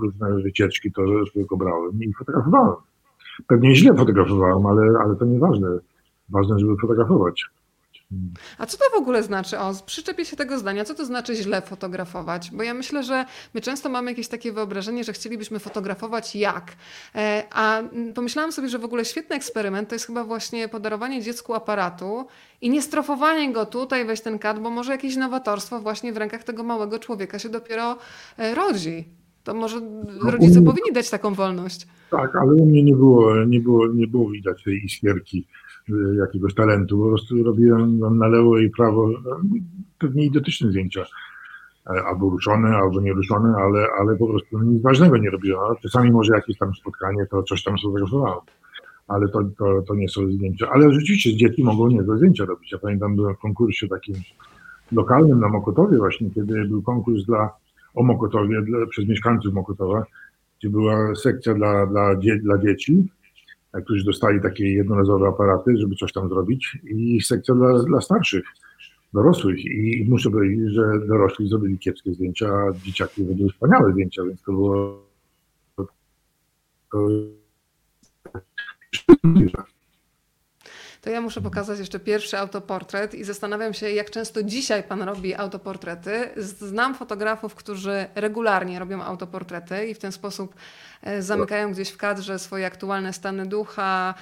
różne wycieczki to, go brałem i fotografowałem. Pewnie źle fotografowałem, ale, ale to nieważne. Ważne, żeby fotografować. A co to w ogóle znaczy? O, przyczepię się tego zdania. Co to znaczy źle fotografować? Bo ja myślę, że my często mamy jakieś takie wyobrażenie, że chcielibyśmy fotografować jak. E, a pomyślałam sobie, że w ogóle świetny eksperyment to jest chyba właśnie podarowanie dziecku aparatu i nie strofowanie go tutaj, weź ten kadr, bo może jakieś nowatorstwo właśnie w rękach tego małego człowieka się dopiero e, rodzi. To może no, rodzice powinni dać taką wolność. Tak, ale u mnie nie było, nie było, nie było widać tej iskierki jakiegoś talentu. Po prostu robiłem na lewo i prawo pewnie idiotyczne zdjęcia. E, albo ruszone, albo nieruszone, ale, ale po prostu nic ważnego nie robiłem. Czasami może jakieś tam spotkanie, to coś tam sfotografowałem. Ale to, to, to nie są zdjęcia. Ale rzeczywiście dzieci mogą niezłe zdjęcia robić. Ja pamiętam, byłem w konkursie takim lokalnym na Mokotowie właśnie, kiedy był konkurs dla o Mokotowie dla, przez mieszkańców Mokotowa, gdzie była sekcja dla, dla, dla dzieci, którzy dostali takie jednorazowe aparaty, żeby coś tam zrobić i sekcja dla, dla starszych, dorosłych. I muszę powiedzieć, że dorośli zrobili kiepskie zdjęcia, a dzieciaki zrobiły wspaniałe zdjęcia, więc to było to to ja muszę pokazać jeszcze pierwszy autoportret i zastanawiam się, jak często dzisiaj pan robi autoportrety. Znam fotografów, którzy regularnie robią autoportrety i w ten sposób zamykają gdzieś w kadrze swoje aktualne stany ducha,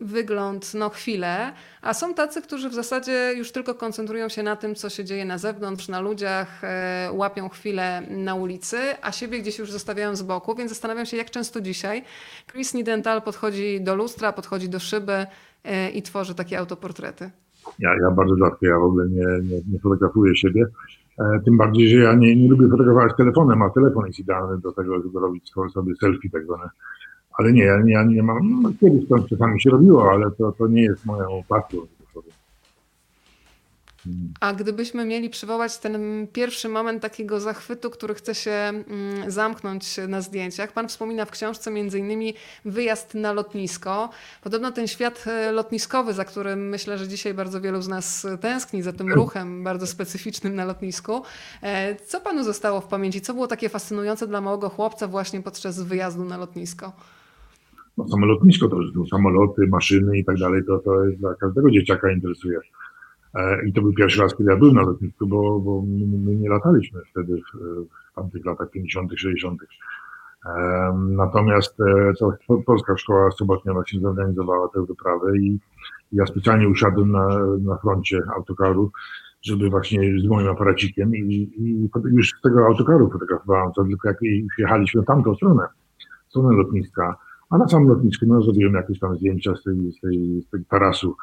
wygląd, no chwilę, a są tacy, którzy w zasadzie już tylko koncentrują się na tym, co się dzieje na zewnątrz, na ludziach, e, łapią chwilę na ulicy, a siebie gdzieś już zostawiają z boku, więc zastanawiam się, jak często dzisiaj Chris Nidental podchodzi do lustra, podchodzi do szyby, E, i tworzy takie autoportrety? Ja, ja bardzo rzadko, ja w ogóle nie, nie, nie fotografuję siebie. E, tym bardziej, że ja nie, nie lubię fotografować telefonem, a telefon jest idealny do tego, żeby robić sobie selfie tak zwane. Ale nie, ja nie, ja nie mam, no, kiedyś to czasami się robiło, ale to, to nie jest moją pasją. A gdybyśmy mieli przywołać ten pierwszy moment takiego zachwytu, który chce się mm, zamknąć na zdjęciach, Pan wspomina w książce innymi wyjazd na lotnisko. Podobno ten świat e, lotniskowy, za którym myślę, że dzisiaj bardzo wielu z nas tęskni, za tym ruchem bardzo specyficznym na lotnisku. E, co Panu zostało w pamięci? Co było takie fascynujące dla małego chłopca właśnie podczas wyjazdu na lotnisko? No, samo lotnisko to już samoloty, maszyny i tak dalej, to, to jest dla każdego dzieciaka interesuje. E, I to był pierwszy raz, kiedy ja byłem na lotnisku, bo, bo my nie lataliśmy wtedy w, w tamtych latach 50., 60. Natomiast e, Polska Szkoła Sobotnia właśnie zorganizowała tę wyprawę i ja specjalnie usiadłem na, na froncie autokaru, żeby właśnie z moim aparacikiem i, i już z tego autokaru fotografowałem to, tylko jak jechaliśmy w tamtą stronę, stronę lotniska, a na samym lotnisku no, zrobiłem jakieś tam zdjęcia z tej, z tej, z tarasu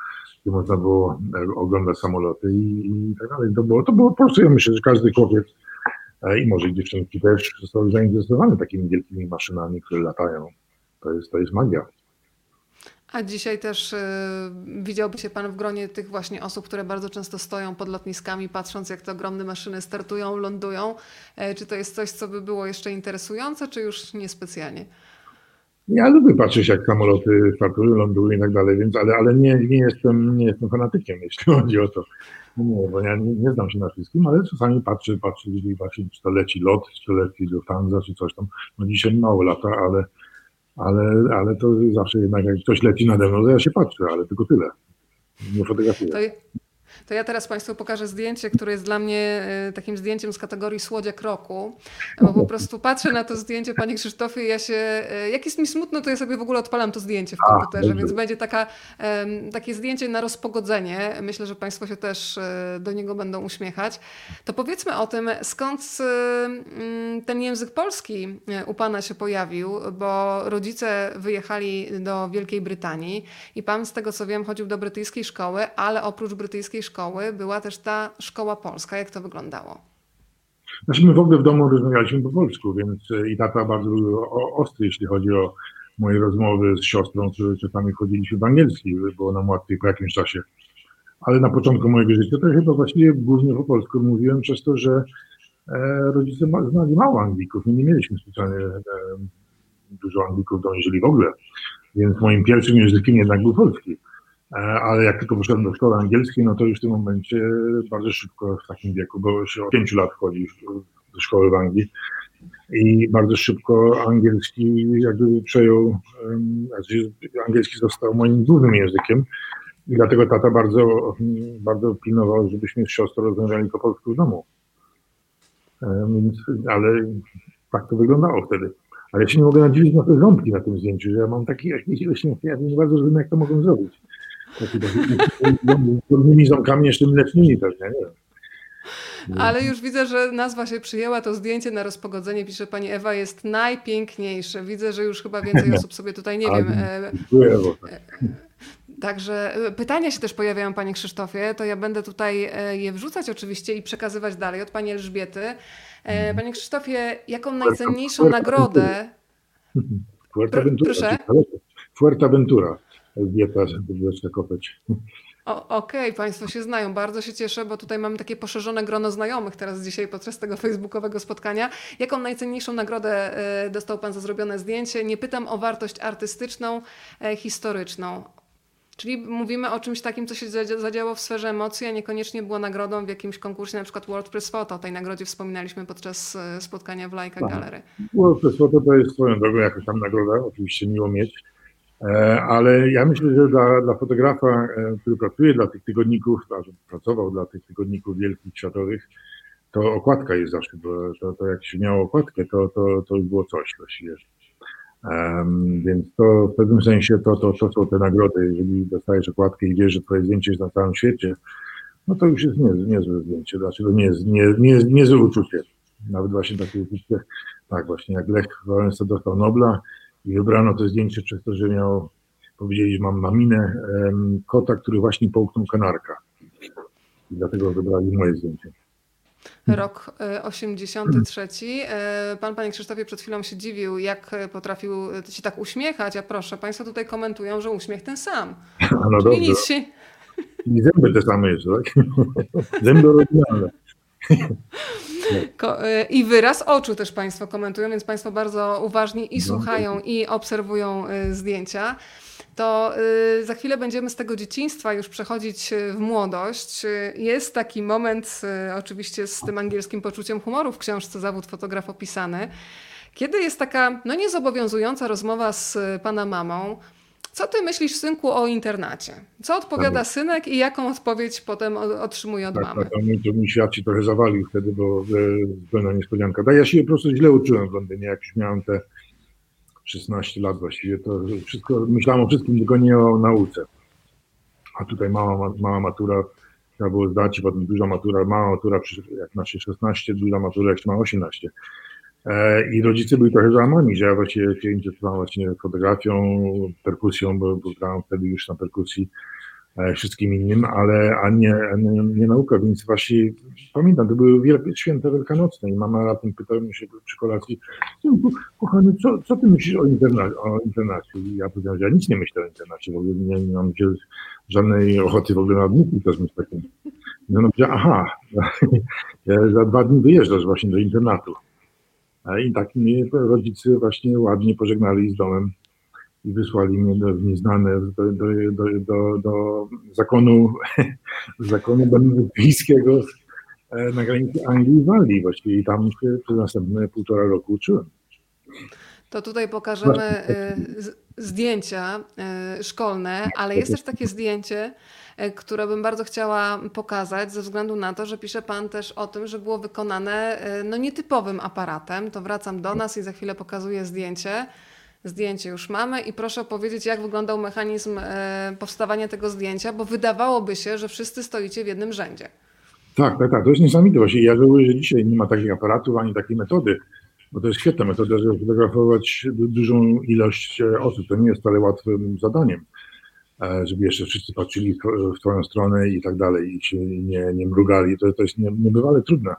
gdzie można było e, oglądać samoloty i, i tak dalej. To było, to było po prostu, ja myślę, że każdy chłopiec e, i może dziewczynki też są zainteresowane takimi wielkimi maszynami, które latają. To jest, to jest magia. A dzisiaj też y, widziałby się Pan w gronie tych właśnie osób, które bardzo często stoją pod lotniskami, patrząc jak te ogromne maszyny startują, lądują. E, czy to jest coś, co by było jeszcze interesujące, czy już niespecjalnie? Ja lubię patrzeć, jak samoloty startują, lądują i tak dalej, więc, ale, ale nie, nie, jestem, nie jestem fanatykiem, jeśli chodzi o to. Nie, bo ja nie, nie znam się na wszystkim, ale czasami patrzę, patrzę, właśnie, czy to leci lot, czy to leci Lufthansa, czy coś tam. No dzisiaj mało lata, ale, ale, ale to zawsze jednak jak ktoś leci nade mną, to ja się patrzę, ale tylko tyle. Nie fotografuję. To, to ja teraz Państwu pokażę zdjęcie, które jest dla mnie e, takim zdjęciem z kategorii słodziak roku. Bo po prostu patrzę na to zdjęcie Pani Krzysztofie i ja się, e, jak jest mi smutno, to ja sobie w ogóle odpalam to zdjęcie w komputerze, więc będzie taka, takie zdjęcie na rozpogodzenie. Myślę, że Państwo się też e, do niego będą uśmiechać. To powiedzmy o tym, skąd mm, ten język polski u Pana się pojawił, bo rodzice wyjechali do Wielkiej Brytanii i Pan z tego co wiem chodził do brytyjskiej szkoły, ale oprócz brytyjskiej szkoły była też ta szkoła polska. Jak to wyglądało? Znaczy my w ogóle w domu rozmawialiśmy po polsku, więc e, i tata bardzo był ostry, jeśli chodzi o moje rozmowy z siostrą, które czasami chodziliśmy w angielski, było nam łatwiej po jakimś czasie. Ale na początku mojego życia to chyba właściwie głównie po polsku mówiłem przez to, że e, rodzice znali mało Anglików. My nie mieliśmy specjalnie e, dużo Anglików w w ogóle. Więc moim pierwszym językiem jednak był polski. E, ale jak tylko poszedłem do szkoły angielskiej, no to już w tym momencie bardzo szybko w takim wieku, bo się od pięciu lat chodzi do szkoły w Anglii i bardzo szybko angielski jakby przejął, znaczy angielski został moim głównym językiem i dlatego tata bardzo, bardzo pilnował, żebyśmy z siostrą rozmawiali po polsku w domu. Więc, ale tak to wyglądało wtedy. Ale ja się nie mogę nadziwić na te ząbki na tym zdjęciu, że ja mam taki jakieś ja nie bardzo rozumiem, jak to mogą zrobić. Z ząbkami jeszcze mlecznymi pewnie, nie wiem. Ale już widzę, że nazwa się przyjęła, to zdjęcie na rozpogodzenie, pisze pani Ewa, jest najpiękniejsze. Widzę, że już chyba więcej osób sobie tutaj, nie wiem... E, Ewo. E, także e, pytania się też pojawiają, panie Krzysztofie, to ja będę tutaj je wrzucać oczywiście i przekazywać dalej od pani Elżbiety. Mhm. Panie Krzysztofie, jaką najcenniejszą nagrodę... Fuerteventura. Proszę? Fuerteventura. Elżbieta Kopeć. Okej, okay, Państwo się znają. Bardzo się cieszę, bo tutaj mamy takie poszerzone grono znajomych teraz dzisiaj podczas tego facebookowego spotkania. Jaką najcenniejszą nagrodę e, dostał Pan za zrobione zdjęcie? Nie pytam o wartość artystyczną, e, historyczną. Czyli mówimy o czymś takim, co się zadziało w sferze emocji, a niekoniecznie było nagrodą w jakimś konkursie, na przykład WordPress Photo. O tej nagrodzie wspominaliśmy podczas e, spotkania w Lajka tak. Gallery. WordPress Photo to jest swoją drogą jakaś tam nagroda, oczywiście miło mieć. E, ale ja myślę, że dla, dla fotografa, e, który pracuje dla tych tygodników, znaczy pracował dla tych tygodników wielkich, światowych, to okładka jest zawsze, to, to, to jak się miało okładkę, to, to, to już było coś właściwie. Um, więc to w pewnym sensie to, to, to są te nagrody. Jeżeli dostajesz okładkę i wiesz, że twoje zdjęcie jest na całym świecie, no to już jest niezłe, niezłe zdjęcie. Dlaczego nie, nie, nie, niezłe uczucie. Nawet właśnie takie uczucie, tak właśnie jak Lech Wałęsa dostał Nobla, i wybrano to zdjęcie przez to, że miał, powiedzieli, że mam maminę um, kota, który właśnie połknął kanarka. I dlatego wybrali moje zdjęcie. Rok 83. E, e, pan, panie Krzysztofie, przed chwilą się dziwił, jak potrafił się tak uśmiechać, a proszę, państwo tutaj komentują, że uśmiech ten sam. No Czyli dobrze. się... I zęby te same jeszcze, tak? Zęby oryginalne. Y, I wyraz oczu też Państwo komentują, więc Państwo bardzo uważnie i no, słuchają, i obserwują y, zdjęcia. To y, za chwilę będziemy z tego dzieciństwa już przechodzić w młodość. Jest taki moment, oczywiście z tym angielskim poczuciem humoru w książce Zawód fotograf opisany, kiedy jest taka no niezobowiązująca rozmowa z pana mamą, co ty myślisz, synku, o internacie? Co odpowiada tak. synek i jaką odpowiedź potem otrzymuje od tak, mamy? Tak, to mi, świat się trochę zawalił wtedy, bo e, zupełna niespodzianka. Tak, ja się po prostu źle uczyłem w Londynie, jak już miałem te 16 lat właściwie, to wszystko, myślałem o wszystkim, tylko nie o nauce. A tutaj mała, mała matura, trzeba było zdać, potem duża matura, mała matura, jak ma się 16, duża matura, jak się ma 18. E, I rodzice byli trochę załamani, że ja właśnie się interesowałem właśnie fotografią, perkusją, bo, bo grałem wtedy już na perkusji, e, wszystkim innym, ale a nie, nie, nie nauka, więc właśnie pamiętam, to były wielkie, święta wielkanocne i mama latem pytała mnie się przy kolacji, kochany, co, co ty myślisz o, interna o internacie? I ja powiedziałem, że ja nic nie myślę o internacie, w ogóle nie, nie mam żadnej ochoty w ogóle na wnuków też myśleć takim. I ona powiedziała, aha, za dwa dni wyjeżdżasz właśnie do internatu. I tak mnie rodzice właśnie ładnie pożegnali z domem i wysłali mnie do, nieznane do, do, do, do, do zakonu, zakonu benedyktyńskiego e, na granicy Anglii i Walii właściwie i tam się przez następne półtora roku uczyłem. To tutaj pokażemy e, zdjęcia e, szkolne, ale jest też takie zdjęcie, E, które bym bardzo chciała pokazać, ze względu na to, że pisze Pan też o tym, że było wykonane no, nietypowym aparatem. To wracam do nas i za chwilę pokazuję zdjęcie. Zdjęcie już mamy i proszę opowiedzieć, jak wyglądał mechanizm powstawania tego zdjęcia, bo wydawałoby się, że wszyscy stoicie w jednym rzędzie. Tak, tak, tak. To jest niesamowite. Właśnie ja żałuję, że dzisiaj nie ma takich aparatów ani takiej metody, bo to jest świetna metoda, żeby fotografować dużą ilość osób. To nie jest wcale łatwym zadaniem. E, żeby jeszcze wszyscy patrzyli w Twoją stronę i tak dalej i się nie, nie mrugali. To, to jest niebywale trudne.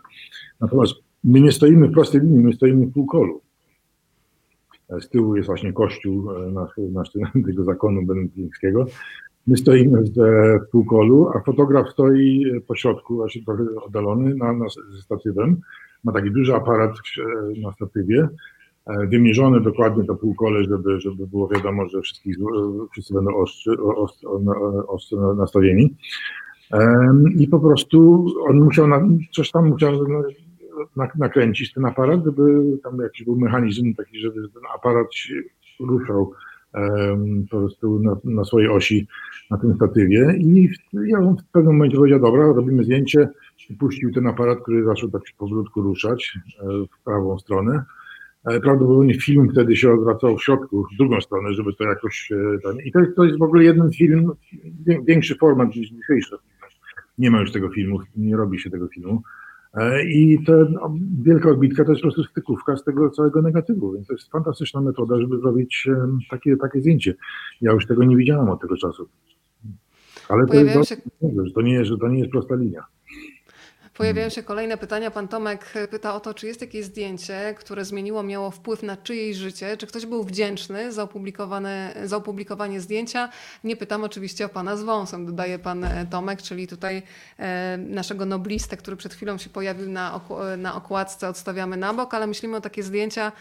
Natomiast my nie stoimy w prostej linii, my stoimy w półkolu. E, z tyłu jest właśnie kościół e, nasz, nasz, tego zakonu benedyktyńskiego. My stoimy w półkolu, a fotograf stoi po środku, właśnie trochę oddalony na, na, ze statywem. Ma taki duży aparat na statywie E, wymierzone dokładnie to półkole, żeby, żeby było wiadomo, że wszystkich, wszyscy będą ostrzy, ostry, ostry nastawieni. I po prostu on musiał, na, coś tam musiał nakręcić ten aparat, żeby tam jakiś był mechanizm taki, żeby ten aparat się ruszał po prostu na, na, swojej osi na tym statywie i ja w pewnym momencie powiedział, dobra, robimy zdjęcie i puścił ten aparat, który zaczął tak powolutku ruszać e, w prawą stronę. E, prawdopodobnie film wtedy się odwracał w środku, w drugą stronę, żeby to jakoś... E, ten, I to to jest w ogóle jeden film, większy format niż dzisiejszy. Nie ma już tego filmu, nie robi się tego filmu. E, I ta no, wielka odbitka to jest po prostu stykówka z tego całego negatywu, więc to jest fantastyczna metoda, żeby zrobić takie, takie zdjęcie. Ja już tego nie widziałem od tego czasu. Ale to, jest, się... że, to nie, że to nie jest prosta linia. Pojawiają się kolejne pytania. Pan Tomek pyta o to, czy jest jakieś zdjęcie, które zmieniło, miało wpływ na czyjeś życie, czy ktoś był wdzięczny za, opublikowane, za opublikowanie zdjęcia. Nie pytam oczywiście o pana z wąsem, dodaje pan e, Tomek, czyli tutaj e, naszego noblistę, który przed chwilą się pojawił na, na okładce, odstawiamy na bok, ale myślimy o takie zdjęcia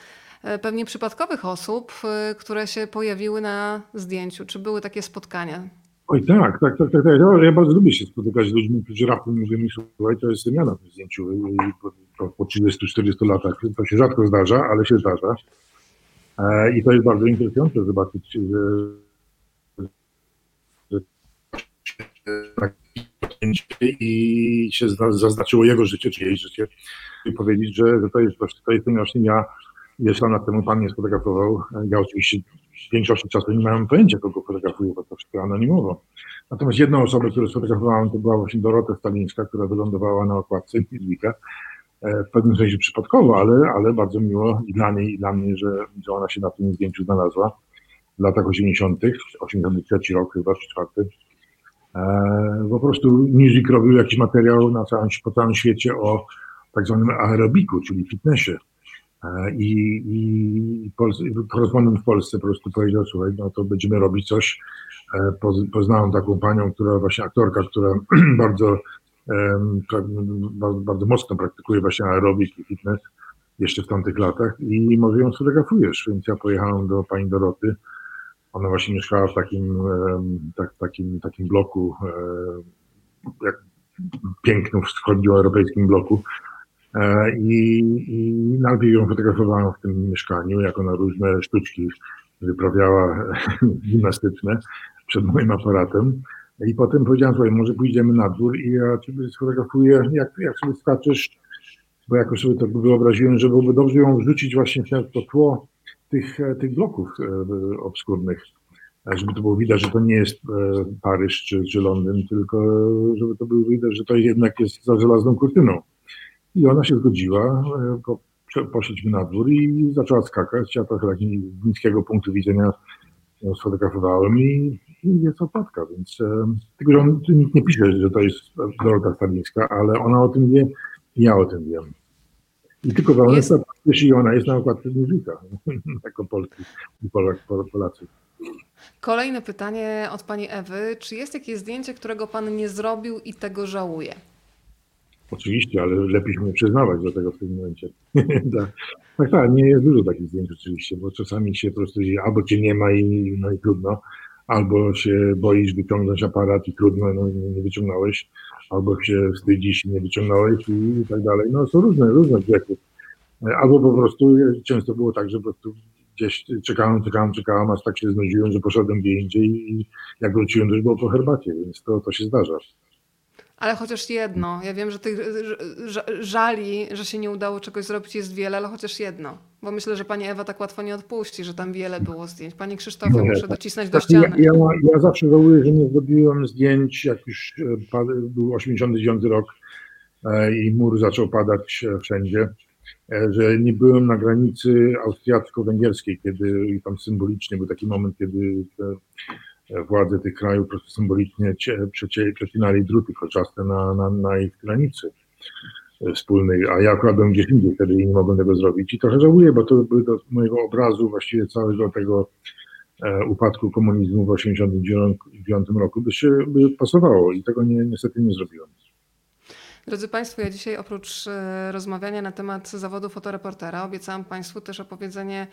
e, pewnie przypadkowych osób, które się pojawiły na zdjęciu. Czy były takie spotkania? Oj tak, tak, tak, tak, tak. Ja, ja bardzo lubię się spotykać z ludźmi, którzy raptem mówią mi, słuchaj, to jest zmiana w zdjęciu po, po 30-40 latach. To się rzadko zdarza, ale się zdarza. E, I to jest bardzo interesujące zobaczyć, że, i się zaznaczyło jego życie, czy jej życie i powiedzieć, że, że to jest właśnie, to jest właśnie ja, jeszcze lat temu pan mnie sfotografował. Ja oczywiście w większości czasu nie miałem pojęcia, kogo fotografuję, bo to wszystko anonimowo. Natomiast jedną osobę, którą sfotografowałem, to była właśnie Dorota Stalińska, która wylądowała na okładce Newsweeka. E, w pewnym sensie przypadkowo, ale, ale bardzo miło i dla niej, i dla mnie, że, że ona się na tym zdjęciu znalazła w latach 80., 83 rok chyba, czy czwarty. E, po prostu Newsweek robił jakiś materiał na całym, po całym świecie o tak zwanym aerobiku, czyli fitnessie. E, I, i korespondent w Polsce po prostu powiedział, słuchaj, no to będziemy robić coś. E, poznałem taką panią, która właśnie aktorka, która bardzo, bardzo, mocno praktykuje właśnie aerobik i fitness jeszcze w tamtych latach i może ją sfotografujesz, więc ja pojechałem do pani Doroty. Ona właśnie mieszkała w takim, tak, takim, takim bloku, jak pięknym wschodnioeuropejskim bloku E, I, I najpierw ją fotografowałem w tym mieszkaniu, jak ona różne sztuczki wyprawiała gimnastyczne przed moim aparatem. I potem powiedziałem sobie, może pójdziemy na dwór i ja ciebie sfotografuję, jak, jak sobie skaczesz, bo jakoś sobie to wyobraziłem, że byłoby dobrze ją wrzucić właśnie w to tło tych, tych bloków e, obskurnych, żeby to było widać, że to nie jest e, Paryż czy, czy Londyn, tylko żeby to było widać, że to jednak jest za żelazną kurtyną. I ona się zgodziła, poszliśmy na dwór i zaczęła skakać. Ja trochę tak z niskiego punktu widzenia ją sfotografowałem i, i jest opadka, więc e, tylko, że on nikt nie pisze, że to jest Dorota Stalińska, ale ona o tym wie i ja o tym wiem. I tylko Wałęsa, jest... i ona jest na okładce muzyka, jako Polski i Polak, Polacy. Kolejne pytanie od pani Ewy. Czy jest jakieś zdjęcie, którego pan nie zrobił i tego żałuje? Oczywiście, ale lepiej się nie przyznawać do tego w tym momencie. tak, tak, tak, nie jest dużo takich zdjęć oczywiście, bo czasami się po prostu albo cię nie ma i, no i trudno, albo się boisz wyciągnąć aparat i trudno, no nie, wyciągnąłeś, albo się wstydzisz i nie wyciągnąłeś i, i tak dalej. No są różne, różne grzechy. Albo po prostu często było tak, że po prostu gdzieś czekałem, czekałem, czekałem, aż tak się znudziłem, że poszedłem gdzie indziej i jak wróciłem, to już było po herbacie, więc to, to się zdarza. Ale chociaż jedno. Ja wiem, że tych żali, że się nie udało czegoś zrobić jest wiele, ale chociaż jedno. Bo myślę, że pani Ewa tak łatwo nie odpuści, że tam wiele było zdjęć. Pani Krzysztofie, no muszę docisnąć do ściany. Ja, ja, ja zawsze żałuję, że nie zrobiłem zdjęć, jak już e, był 89 rok e, i mur zaczął padać e, wszędzie, że nie byłem na granicy austriacko-węgierskiej, kiedy tam symbolicznie był taki moment, kiedy władze tych krajów po prostu symbolicznie przecinali druty kolczaste na, na, na ich granicy wspólnej, a ja akurat byłem gdzieś indziej wtedy i nie mogłem tego zrobić. I trochę żałuję, bo to by do mojego obrazu właściwie całego tego e, upadku komunizmu w 1989 roku by się by pasowało i tego nie, niestety nie zrobiłem. Drodzy Państwo, ja dzisiaj oprócz e, rozmawiania na temat zawodu fotoreportera obiecałam Państwu też opowiedzenie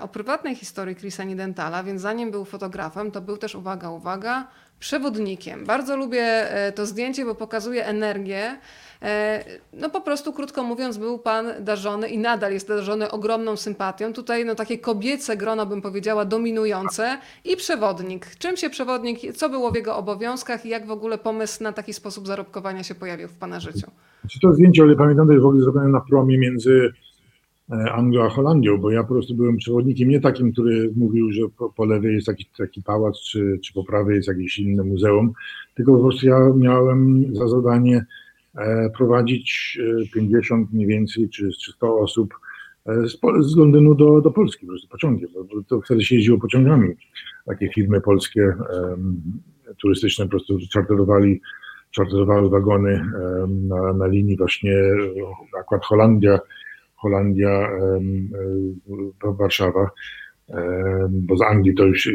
o prywatnej historii Chrisa Nidentala, więc zanim był fotografem, to był też, uwaga, uwaga, przewodnikiem. Bardzo lubię to zdjęcie, bo pokazuje energię, E, no po prostu, krótko mówiąc, był pan darzony i nadal jest darzony ogromną sympatią. Tutaj no takie kobiece grono, bym powiedziała, dominujące i przewodnik. Czym się przewodnik, co było w jego obowiązkach i jak w ogóle pomysł na taki sposób zarobkowania się pojawił w pana życiu? Znaczy, to zdjęcie, ale pamiętam, że jest w ogóle zrobione na promie między e, Anglią a Holandią, bo ja po prostu byłem przewodnikiem nie takim, który mówił, że po, po lewej jest taki, taki pałac, czy, czy po prawej jest jakieś inne muzeum, tylko po prostu ja miałem za zadanie E, prowadzić 50 e, mniej więcej, czy, 100 osób e, z, z Londynu do, do Polski, po prostu pociągiem, bo to wtedy się jeździło pociągami. Takie firmy polskie um, turystyczne po prostu czarterowali, czarterowały wagony um, na, na linii właśnie akurat Holandia, Holandia, um, Warszawa, bo z Anglii to już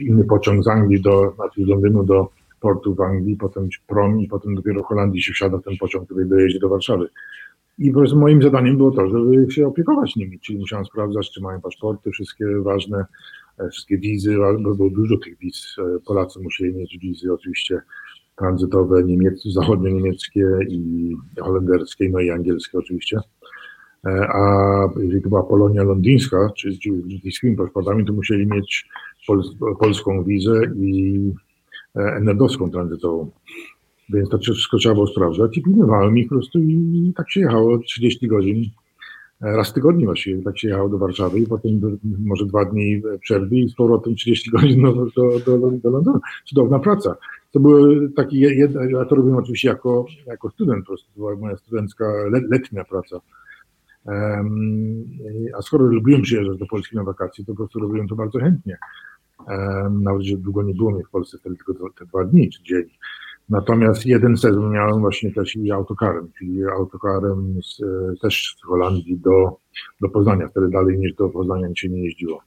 inny pociąg z Anglii do, znaczy z Londynu do, portu w Anglii, potem prom i potem dopiero w Holandii się wsiada w ten pociąg, który dojedzie do Warszawy. I po moim zadaniem było to, żeby się opiekować nimi, czyli musiałem sprawdzać, czy mają paszporty, wszystkie ważne, e, wszystkie wizy, bo było dużo tych wiz. E, Polacy musieli mieć wizy oczywiście tranzytowe, niemieckie, zachodnio-niemieckie i holenderskie, no i angielskie oczywiście. E, a jeżeli to była Polonia londyńska, czy, z swoimi paszportami, to musieli mieć pol, polską wizę i NRD-owską tranzytową. Więc to wszystko trzeba było sprawdzać i pilnowałem ich po prostu i tak się jechało 30 godzin. Raz w tygodniu właściwie tak się jechało do Warszawy i potem może dwa dni przerwy i z powrotem 30 godzin do, do, do, do Londynu. Cudowna praca. To były takie, jedne, ja to robiłem oczywiście jako, jako student, po prostu była moja studencka letnia praca. Um, a skoro lubiłem przyjeżdżać do Polski na wakacje, to po prostu robiłem to bardzo chętnie nawet że długo nie było mnie w Polsce, wtedy tylko te dwa dni czy dzień. Natomiast jeden sezon miałem właśnie też i autokarem, czyli autokarem z, też z Holandii do, do Poznania, wtedy dalej niż do Poznania się nie jeździło.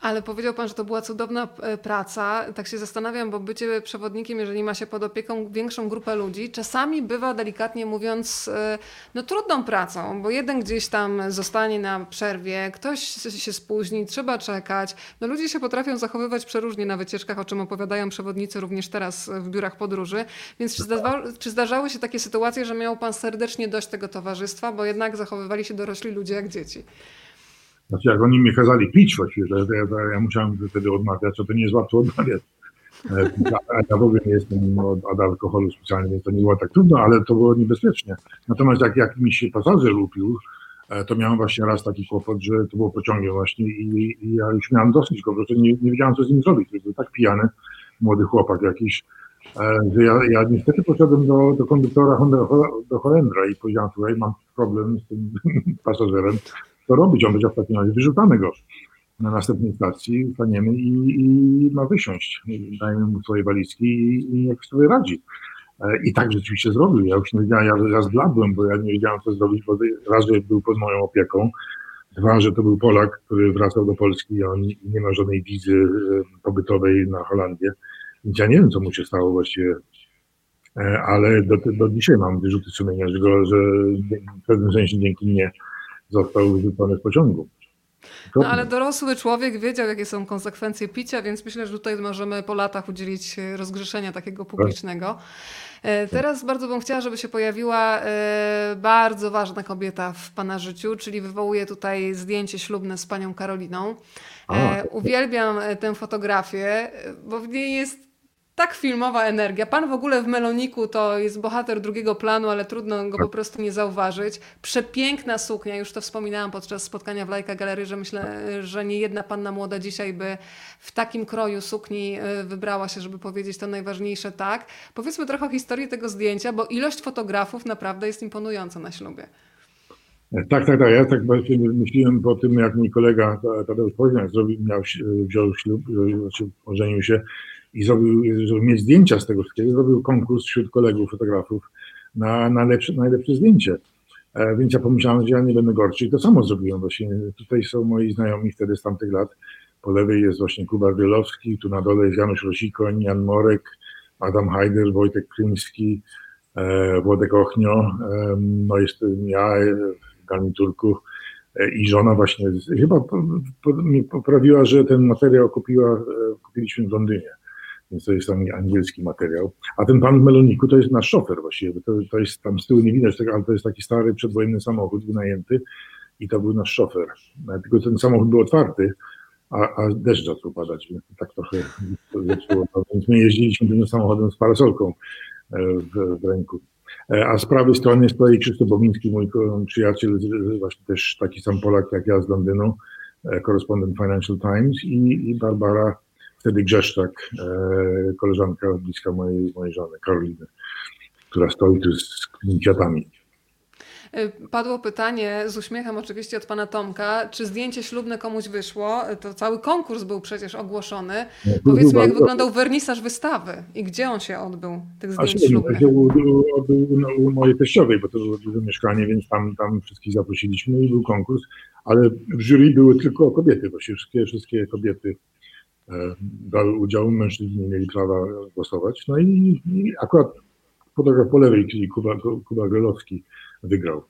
Ale powiedział Pan, że to była cudowna e, praca. Tak się zastanawiam, bo bycie przewodnikiem, jeżeli ma się pod opieką większą grupę ludzi, czasami bywa delikatnie mówiąc e, no, trudną pracą, bo jeden gdzieś tam zostanie na przerwie, ktoś się spóźni, trzeba czekać. No, ludzie się potrafią zachowywać przeróżnie na wycieczkach, o czym opowiadają przewodnicy również teraz w biurach podróży. Więc czy, czy zdarzały się takie sytuacje, że miał Pan serdecznie dość tego towarzystwa, bo jednak zachowywali się dorośli ludzie jak dzieci? Znaczy, jak oni mi kazali pić właściwie, to ja, ja, ja musiałem wtedy odmawiać, co to nie jest łatwo odmawiać. E, ja w ogóle nie jestem od alkoholu specjalnie, więc to nie było tak trudno, ale to było niebezpiecznie. Natomiast jak, jak mi się pasażer lupił, e, to miałem właśnie raz taki kłopot, że to było pociągiem właśnie i, i ja już miałem dosyć go, bo nie, nie wiedziałem, co z nim zrobić. Był tak pijany, młody chłopak jakiś, e, że ja, ja niestety poszedłem do, do konduktora do Holendra i powiedziałem, słuchaj, mam problem z tym pasażerem, to robić. On takim razie, wyrzucamy go na następnej stacji, staniemy i, i ma wysiąść. Dajemy mu swoje walizki i, i niech sobie radzi. E, I tak rzeczywiście zrobił. Ja już nie wiedziałem, ja, ja zbladłem, bo ja nie wiedziałem, co zrobić, bo raz, że był pod moją opieką, dwa, że to był Polak, który wracał do Polski i on nie ma żadnej wizy e, pobytowej na Holandię. Więc ja nie wiem, co mu się stało właściwie, e, ale do, do dzisiaj mam wyrzuty sumienia, że, go, że w pewnym sensie dzięki mnie został wyrzucony z pociągu. No ale dorosły człowiek wiedział, jakie są konsekwencje picia, więc myślę, że tutaj możemy po latach udzielić rozgrzeszenia takiego publicznego. E, teraz bardzo bym chciała, żeby się pojawiła e, bardzo ważna kobieta w Pana życiu, czyli wywołuję tutaj zdjęcie ślubne z Panią Karoliną. E, uwielbiam tę fotografię, bo w niej jest tak filmowa energia. Pan w ogóle w Meloniku to jest bohater drugiego planu, ale trudno go po prostu nie zauważyć. Przepiękna suknia, już to wspominałam podczas spotkania w Lajka Galerii, że myślę, że nie jedna panna młoda dzisiaj by w takim kroju sukni y, wybrała się, żeby powiedzieć to najważniejsze tak. Powiedzmy trochę o historii tego zdjęcia, bo ilość fotografów naprawdę jest imponująca na ślubie. Tak, tak, tak. Ja tak myślałem po tym, jak mój kolega Tadeusz Poźniak zrobił, miał, wziął ślub, znaczy ożenił się i zrobił, żeby mieć zdjęcia z tego wszystkiego, zrobił konkurs wśród kolegów fotografów na, na lepsze, najlepsze zdjęcie. E, więc ja pomyślałem, że ja nie będę gorszy i to samo zrobiłem właśnie. Tutaj są moi znajomi wtedy z tamtych lat. Po lewej jest właśnie Kuba Wielowski, tu na dole jest Janusz Rosikoń, Jan Morek, Adam Hajder, Wojtek Kryński, e, Włodek Ochnio, e, no jestem ja, Galmi Turku i żona właśnie chyba mnie poprawiła, że ten materiał kupiła, kupiliśmy w Londynie więc to jest angielski materiał. A ten pan w Meloniku to jest nasz szofer właściwie, to, to jest tam z tyłu nie widać tego, ale to jest taki stary przedwojenny samochód wynajęty i to był nasz szofer. Tylko ten samochód był otwarty, a, a deszcz zaczął padać, więc tak trochę zaczęło. Więc my jeździliśmy tym samochodem z parasolką e, w, w ręku. E, a z prawej strony tutaj Krzysztof Bobiński, mój przyjaciel, właśnie też taki sam Polak jak ja z Londynu, e, korespondent Financial Times i, i Barbara wtedy Grzeszczak, e, koleżanka bliska mojej, mojej żony, Karoliny, która stoi tu z kwiatami. E, padło pytanie z uśmiechem oczywiście od pana Tomka, czy zdjęcie ślubne komuś wyszło? To cały konkurs był przecież ogłoszony. No, Powiedzmy, jak wyglądał wernisaż wystawy i gdzie on się odbył, tych zdjęć ślubnych? Odbył, odbył u mojej teściowej, bo to było duże mieszkanie, więc tam, tam wszystkich zaprosiliśmy i był konkurs, ale w jury były tylko kobiety, bo wszystkie, wszystkie kobiety E, brały udział, mężczyźni mieli prawa głosować. No i, i akurat fotograf po lewej, czyli Kuba, Kuba Grelowski wygrał.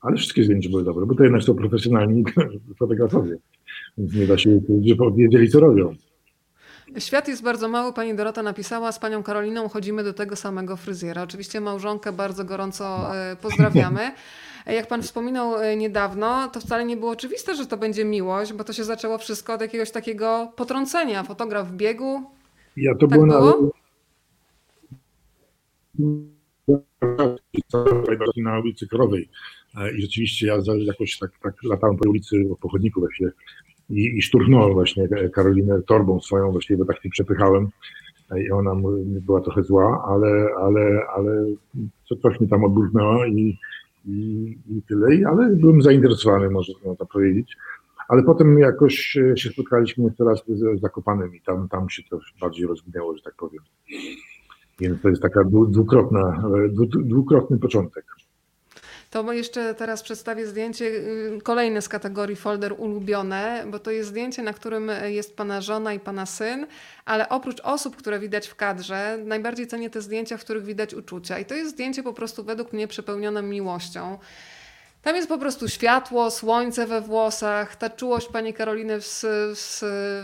Ale wszystkie zdjęcia były dobre, bo to jednak są profesjonalni fotografowie, więc nie da się, że wiedzieli co robią. Świat jest bardzo mały, pani Dorota napisała, z panią Karoliną chodzimy do tego samego fryzjera. Oczywiście małżonkę bardzo gorąco e, pozdrawiamy. Jak pan wspominał e, niedawno, to wcale nie było oczywiste, że to będzie miłość, bo to się zaczęło wszystko od jakiegoś takiego potrącenia. Fotograf w biegu. Ja to tak było, było? Na... na ulicy Krowej. E, I rzeczywiście ja jakoś tak, tak latałem po ulicy, po chodniku właśnie i, i szturchnąłem właśnie Karolinę torbą swoją, właściwie tak nie przepychałem i ona była trochę zła, ale, ale, ale coś mi tam odbuchnęło i, i, i tyle, ale byłem zainteresowany, można tak powiedzieć. Ale potem jakoś się spotkaliśmy jeszcze raz z Zakopanem i tam, tam się to bardziej rozwinęło, że tak powiem. Więc to jest taka dwukrotna, dwukrotny początek. To jeszcze teraz przedstawię zdjęcie y, kolejne z kategorii folder ulubione, bo to jest zdjęcie, na którym jest pana żona i pana syn, ale oprócz osób, które widać w kadrze, najbardziej cenię te zdjęcia, w których widać uczucia. I to jest zdjęcie po prostu według mnie przepełnione miłością. Tam jest po prostu światło, słońce we włosach, ta czułość pani Karoliny w, w,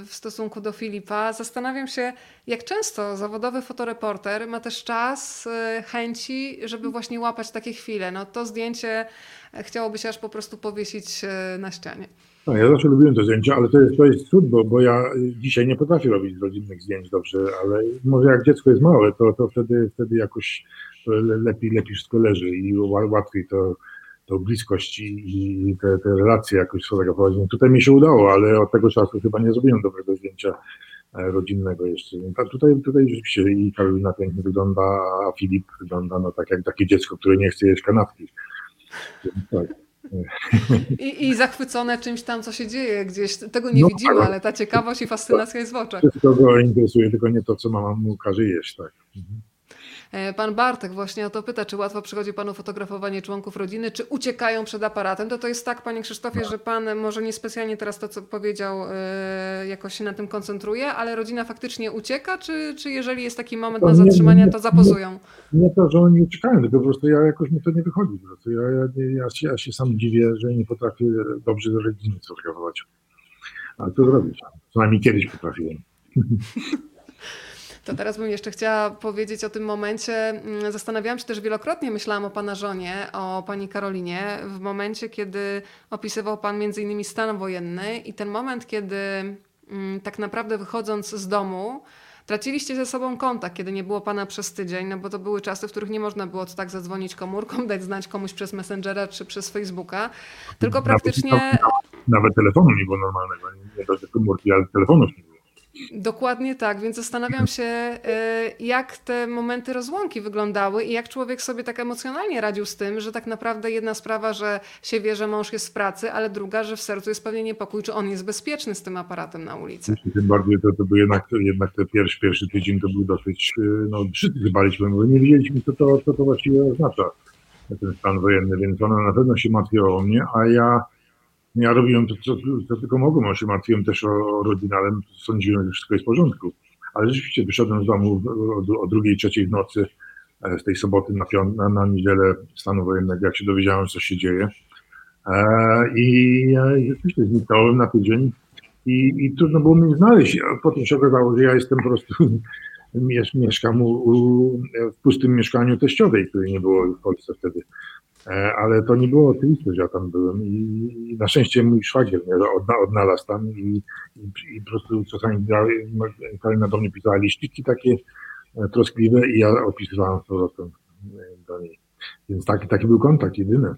w, stosunku do Filipa. Zastanawiam się, jak często zawodowy fotoreporter ma też czas, y, chęci, żeby właśnie łapać takie chwile. No to zdjęcie chciałoby się aż po prostu powiesić y, na ścianie. No, ja zawsze lubiłem te zdjęcia, ale to jest, to jest cud, bo, bo ja dzisiaj nie potrafię robić rodzinnych zdjęć dobrze, ale może jak dziecko jest małe, to, to wtedy, wtedy jakoś lepiej, lepiej wszystko leży i łatwiej to tą bliskość i, te, te relacje jakoś sfotografować. No tutaj mi się udało, ale od tego czasu chyba nie zrobiłem dobrego zdjęcia e, rodzinnego jeszcze. No tutaj, tutaj rzeczywiście i Karolina pięknie wygląda, a Filip wygląda no, tak jak takie dziecko, które nie chce jeść kanapki. Tak. I, I zachwycone czymś tam, co się dzieje gdzieś. Tego nie no, widzimy, ale ta ciekawość i fascynacja jest w oczach. Wszystko go interesuje, tylko nie to, co mama mu każe jeść. Tak. Mhm. E, pan Bartek właśnie o to pyta, czy łatwo przychodzi panu fotografowanie członków rodziny, czy uciekają przed aparatem. To to jest tak, panie Krzysztofie, no. że pan może niespecjalnie teraz to, co powiedział, e, jakoś się na tym koncentruje, ale rodzina faktycznie ucieka, czy, czy jeżeli jest taki moment to na zatrzymanie, to zapozują? Nie, nie, to, że oni uciekają, tylko po prostu ja jakoś mi to nie wychodzi. Po prostu ja, ja, ja, się, ja się sam dziwię, że nie potrafię dobrze do rodziny fotografować. Ale co zrobić? Co najmniej kiedyś potrafiłem. To teraz bym jeszcze chciała powiedzieć o tym momencie. Mm, zastanawiałam się też wielokrotnie, myślałam o pana żonie, o pani Karolinie, w momencie, kiedy opisywał pan między innymi stan wojenny i ten moment, kiedy mm, tak naprawdę wychodząc z domu, Traciliście ze sobą kontakt, kiedy nie było pana przez tydzień, no bo to były czasy, w których nie można było tak zadzwonić komórką, dać znać komuś przez Messengera czy przez Facebooka, tylko praktycznie... Nawet, nawet telefonu nie było normalnego, nie do komórki, ale telefonów nie. Dokładnie tak, więc zastanawiam się, e, jak te momenty rozłąki wyglądały i jak człowiek sobie tak emocjonalnie radził z tym, że tak naprawdę jedna sprawa, że się wie, że mąż jest w pracy, ale druga, że w sercu jest pewnie niepokój, czy on jest bezpieczny z tym aparatem na ulicy. Tym bardziej to, to był jednak, jednak ten pierwszy, pierwszy tydzień to był dosyć, e, no baliśmy, bo nie wiedzieliśmy, co to, co to właściwie oznacza, ten stan wojenny, więc ona na pewno się martwiła o mnie, a ja ja robiłem to, co, co tylko mogłem, ja się martwiłem też o, rodzinę, ale sądziłem, że wszystko jest w porządku. Ale rzeczywiście wyszedłem z domu o, o drugiej, trzeciej w nocy e, z tej soboty na, na, na niedzielę stanu wojennego, jak się dowiedziałem, co się dzieje. I ja rzeczywiście zniknąłem na tydzień i, i trudno było mnie znaleźć. Potem się okazało, że ja jestem po prostu, mieszkam u, u, w pustym mieszkaniu teściowej, której nie było w Polsce wtedy. E, ale to nie było oczywiste, że ja tam byłem i na szczęście mój szwagier mnie odnalazł tam i, i, i po prostu czasami Karolina do mnie pisała liściki takie e, troskliwe i ja opisywałem z powrotem e, do niej. Więc taki, taki był kontakt jedyny.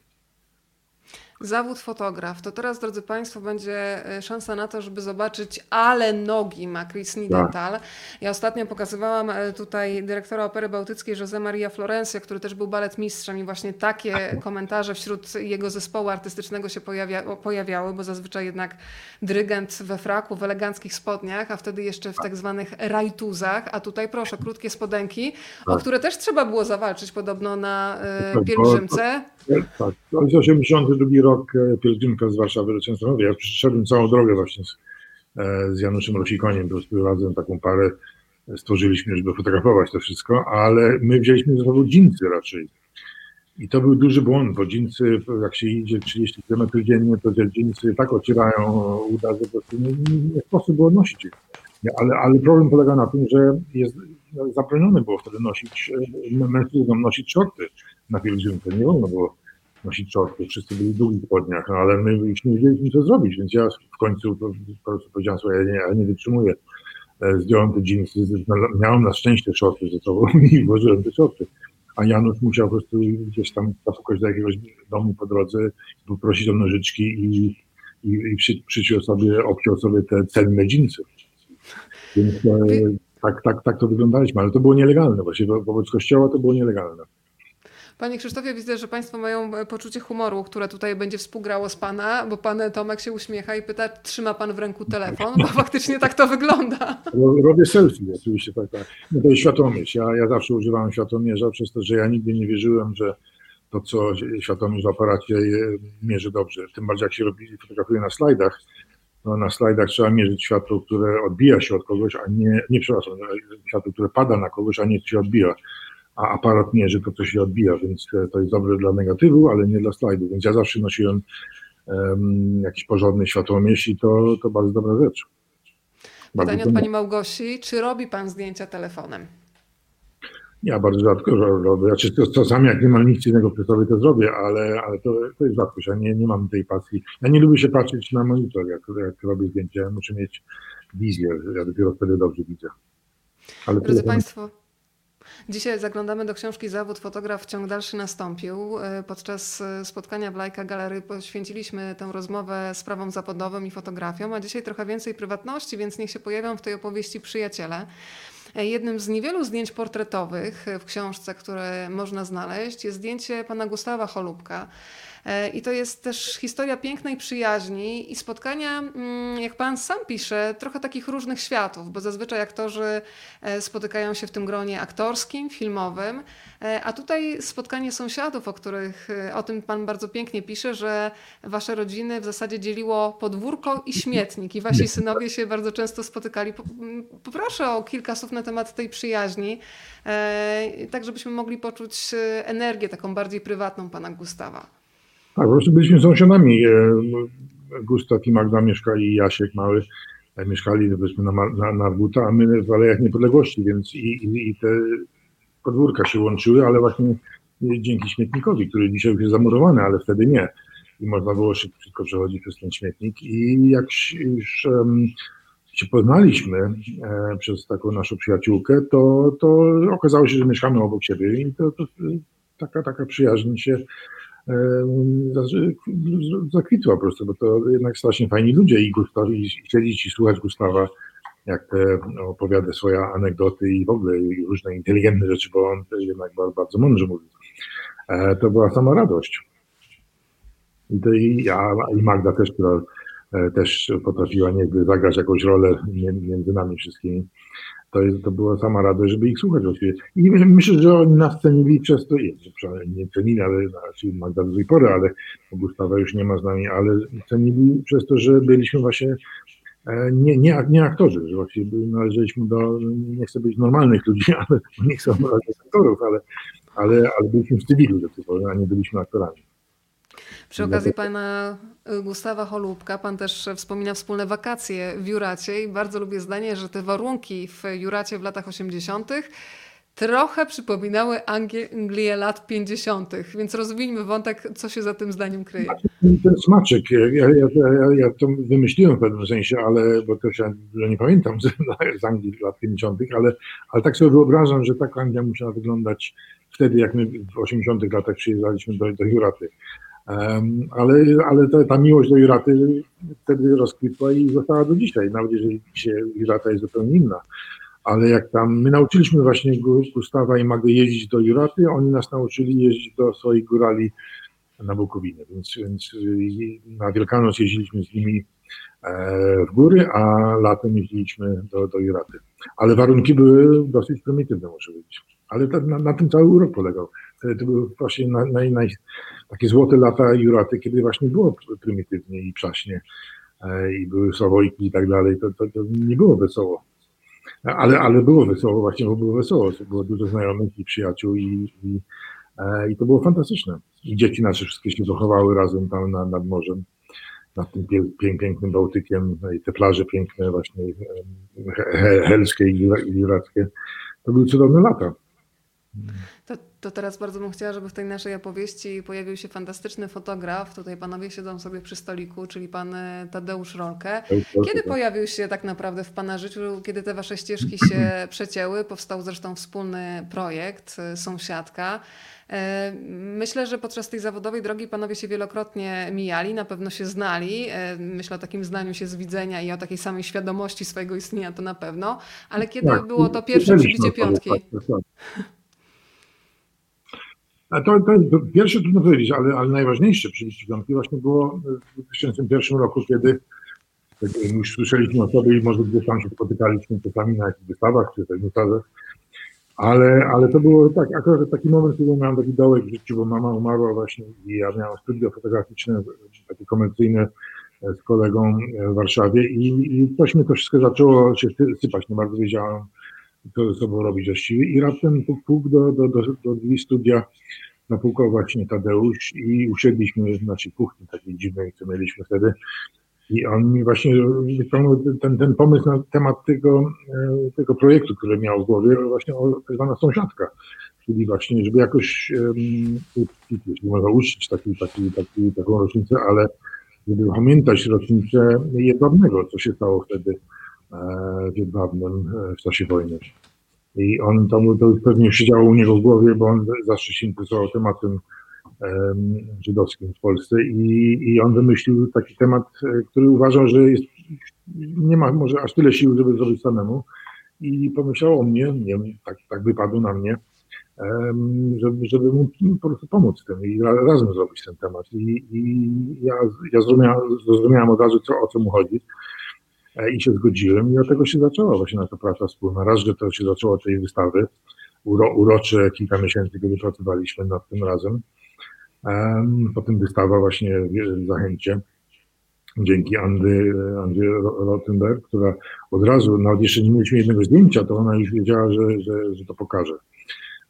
Zawód fotograf. To teraz, drodzy Państwo, będzie e, szansa na to, żeby zobaczyć, ale nogi ma Chris Nidental. Tak. Ja ostatnio pokazywałam e, tutaj dyrektora Opery Bałtyckiej Jose Maria Florencia, który też był baletmistrzem i właśnie takie tak. komentarze wśród jego zespołu artystycznego się pojawia, pojawiały, bo zazwyczaj jednak dyrygent we fraku, w eleganckich spodniach, a wtedy jeszcze w tak zwanych rajtuzach, a tutaj proszę, krótkie spodenki, o tak. które też trzeba było zawalczyć podobno na y, pielgrzymce. Tak, to jest 82 rok e, pielgrzymka z Warszawy do Częstochowy. Ja przeszedłem całą drogę właśnie z, e, z Januszem Rosikoniem, po prostu razem taką parę stworzyliśmy, żeby fotografować to wszystko, ale my wzięliśmy ze sobą dżinsy raczej. I to był duży błąd, bo dżinsy, jak się idzie 30 km dziennie, to te dżinsy tak ocierają uda, że po prostu nie, nie, sposób było nosić ich. Ale, ale problem polega na tym, że jest zabronione było wtedy nosić, e, mężczyznom nosić shorty na pielgrzymce. Nie wolno było nosić czorty, wszyscy byli w długich spodniach, no ale my już nie wiedzieliśmy co zrobić, więc ja w końcu po prostu powiedziałem sobie, ja nie, ja nie wytrzymuję. E, zdjąłem te jeansy, miałem na szczęście shorty ze sobą i włożyłem te shorty. A Janusz musiał po prostu gdzieś tam zapukać do jakiegoś domu po drodze, poprosić o nożyczki i, i, i przy, przyciął sobie, obciął sobie te cenne jeansy. Więc e, tak, tak, tak to wyglądaliśmy, ale to było nielegalne. Właśnie wobec kościoła to było nielegalne. Panie Krzysztofie, widzę, że Państwo mają e, poczucie humoru, które tutaj będzie współgrało z Pana, bo Pan Tomek się uśmiecha i pyta, trzyma Pan w ręku telefon, bo faktycznie tak to wygląda. Robię selfie, oczywiście, tak, tak. No to jest światłomierz. Ja, ja zawsze używałem światłomierza, przez to, że ja nigdy nie wierzyłem, że to, co światłomierz w aparacie mierzy dobrze. Tym bardziej jak się robi, fotografuje na slajdach, no na slajdach trzeba mierzyć światło, które odbija się od kogoś, a nie, nie przepraszam, światło, które pada na kogoś, a nie się odbija a aparat mierzy to, co się odbija, więc to jest dobre dla negatywu, ale nie dla slajdu. Więc ja zawsze nosiłem um, jakiś porządny światłomierz i to, to bardzo dobra rzecz. Pytanie od Pani Małgosi. Czy robi Pan zdjęcia telefonem? Ja bardzo rzadko robię. Znaczy, to, czasami jak nie mam nic innego przy sobie, to zrobię, ale, ale to, to jest rzadkość. Ja nie, nie mam tej pasji. Ja nie lubię się patrzeć na monitor, jak, jak robię zdjęcia. Ja muszę mieć wizję. Ja dopiero wtedy dobrze widzę. Ale Drodzy Państwo, Dzisiaj zaglądamy do książki Zawód fotograf ciąg dalszy nastąpił. E, podczas e, spotkania w Lajka Galerii poświęciliśmy tę rozmowę sprawom zawodowym i fotografią, a dzisiaj trochę więcej prywatności, więc niech się pojawią w tej opowieści przyjaciele. E, jednym z niewielu zdjęć portretowych w książce, które można znaleźć, jest zdjęcie pana Gustawa Cholubka. E, I to jest też historia pięknej przyjaźni i spotkania, mm, jak pan sam pisze, trochę takich różnych światów, bo zazwyczaj aktorzy e, spotykają się w tym gronie aktorskim, filmowym, e, a tutaj spotkanie sąsiadów, o których o tym pan bardzo pięknie pisze, że wasze rodziny w zasadzie dzieliło podwórko i śmietnik i wasi synowie się bardzo często spotykali. Poproszę o kilka słów na temat tej przyjaźni, tak żebyśmy mogli poczuć energię taką bardziej prywatną pana Gustawa. Tak, po prostu byliśmy sąsiadami. E, Gustaw i Magda mieszkali, Jasiek mały e, mieszkali powiedzmy na, na, na Arbuta, a my w Alejach Niepodległości, więc i, i, i te podwórka się łączyły, ale właśnie dzięki śmietnikowi, który dzisiaj już jest zamurowany, ale wtedy nie. I można było szybko przechodzić przez ten śmietnik. I jak już um, się poznaliśmy e, przez taką naszą przyjaciółkę, to, to okazało się, że mieszkamy obok siebie i to, to taka, taka przyjaźń się zakwitła po prostu, bo to jednak strasznie fajni ludzie i Gustaw, i siedzieć i słuchać Gustawa, jak te opowiada swoje anegdoty i w ogóle różne inteligentne rzeczy, bo on jednak bardzo, mądrze mówi. E, to była sama radość. I, to i, ja, i Magda też, która e, też potrafiła niezby zagrać jakąś rolę między nami wszystkimi to, jest, to była sama radość, żeby ich słuchać właściwie. I myślę, że oni nas cenili przez to, nie cenili, ale znaczy Magda do tej pory, ale Gustawa już nie ma z nami, ale cenili przez to, że byliśmy właśnie e, nie, nie, nie aktorzy, że właściwie należeliśmy do, nie chcę być normalnych ludzi, ale nie chcę obrażać aktorów, ale, ale, ale byliśmy w cywilu, a nie byliśmy aktorami. Przy okazji pana Gustawa Holubka, pan też wspomina wspólne wakacje w Juracie i bardzo lubię zdanie, że te warunki w Juracie w latach 80 trochę przypominały Anglię lat 50., więc rozwijmy wątek, co się za tym zdaniem kryje. Ten smaczek, ja, ja, ja, ja to wymyśliłem w pewnym sensie, ale bo to się nie pamiętam z, z Anglii lat 50., ale, ale tak sobie wyobrażam, że tak Anglia musiała wyglądać wtedy, jak my w 80. latach przyjeżdżaliśmy do, do Juraty. Ale ale ta, ta, miłość do Juraty wtedy rozkwitła i została do dzisiaj, nawet jeżeli dzisiaj Jurata jest zupełnie inna ale jak tam, my nauczyliśmy właśnie Gustawa i Magdę jeździć do Juraty, oni nas nauczyli jeździć do swoich górali na Bukowinie, więc, więc na Wielkanoc jeździliśmy z nimi e, w góry, a latem jeździliśmy do, do Juraty. Ale warunki były dosyć prymitywne, muszę powiedzieć. Ale na, na, tym cały urok polegał. To były właśnie na, na, na, takie złote lata Juraty, kiedy właśnie było prymitywnie i przaśnie e, i były słowojki i tak dalej. To, to, to nie było wesoło. Ale, ale było wesoło, właśnie bo było wesoło. Było dużo znajomych i przyjaciół i, i, e, i to było fantastyczne. I dzieci nasze wszystkie się zachowały razem tam na, nad morzem, nad tym pięk, pięknym Bałtykiem no i te plaże piękne właśnie he, helskie i jurackie. To były cudowne lata. To, to teraz bardzo bym chciała, żeby w tej naszej opowieści pojawił się fantastyczny fotograf. Tutaj panowie siedzą sobie przy stoliku, czyli pan e, Tadeusz Rolkę. Kiedy tak. pojawił się tak naprawdę w pana życiu, kiedy te wasze ścieżki się przecięły? Powstał zresztą wspólny projekt e, Sąsiadka. E, myślę, że podczas tej zawodowej drogi panowie się wielokrotnie mijali, na pewno się znali. Myślę o takim znaniu się z widzenia i o takiej samej świadomości swojego istnienia to na pewno. Ale kiedy tak, było to pierwsze przybicie piątki? Tak, tak, a to, to, to pierwsze trudno powiedzieć, ale, ale najważniejsze przy piątki właśnie było w 2001 roku, kiedy tak, już słyszeliśmy o sobie i może gdzieś tam się spotykaliśmy czasami na jakichś wystawach czy wystawach, ale, ale to było tak, akurat taki moment, kiedy miałem taki dołek w życiu, bo mama umarła właśnie i ja miałem studio fotograficzne, takie komercyjne z kolegą w Warszawie i, i coś mi to wszystko zaczęło się sypać, nie bardzo wiedziałem, co ze sobą robić właściwie. I raptem puk, do, do, do, do drzwi studia napukał właśnie Tadeusz i usiedliśmy w naszej kuchni takiej dziwnej, co mieliśmy wtedy. I on mi właśnie ten, ten pomysł na temat tego, e, tego projektu, który miał w głowie, właśnie o tak zwana sąsiadka, czyli właśnie, żeby jakoś, jeśli można uczcić taki, taki, taki, taką rocznicę, ale żeby pamiętać rocznicę jedwabnego, co się stało wtedy jedwabnym e, w czasie wojny. I on tam to pewnie siedziało u niego w głowie, bo on zawsze się interesował tematem żydowskim w Polsce i, i on wymyślił taki temat, e, który uważał, że jest, nie ma może aż tyle sił, żeby zrobić samemu. I pomyślał o mnie, nie wiem, tak, tak wypadło na mnie, żeby, żeby mu po prostu pomóc tym i razem zrobić ten temat. I, i ja, ja zrozumiałem, zrozumiałem od razu, co, o co mu chodzi. E, i się zgodziłem i od tego się zaczęła właśnie nasza praca wspólna. Raz, że to się zaczęło od tej wystawy, uro, urocze kilka miesięcy, kiedy pracowaliśmy nad tym razem. Um, potem wystawa właśnie w Zachęcie dzięki Andy, Andy Rottenberg, która od razu, nawet jeszcze nie mieliśmy jednego zdjęcia, to ona już wiedziała, że, że, że to pokaże,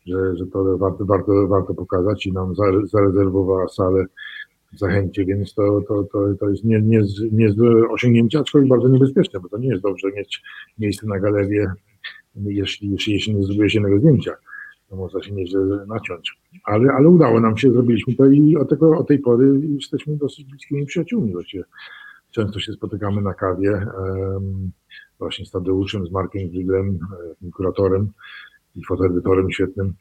że, że to warto, warto, warto pokazać i nam zarezerwowała salę zachęcie, więc to, to, to, to jest nie, nie, niezłe osiągnięcie, aczkolwiek bardzo niebezpieczne, bo to nie jest dobrze mieć miejsce na galerię, jeśli, jeśli, jeśli nie zrobiłeś jednego zdjęcia. To można się nieźle naciąć. Ale, ale udało nam się, zrobiliśmy to i od, tego, od tej pory jesteśmy dosyć bliskimi przyjaciółmi. Właściwie. Często się spotykamy na kawie właśnie z Tadeuszem, z Markiem Grzyglem, kuratorem i fotoedytorem świetnym.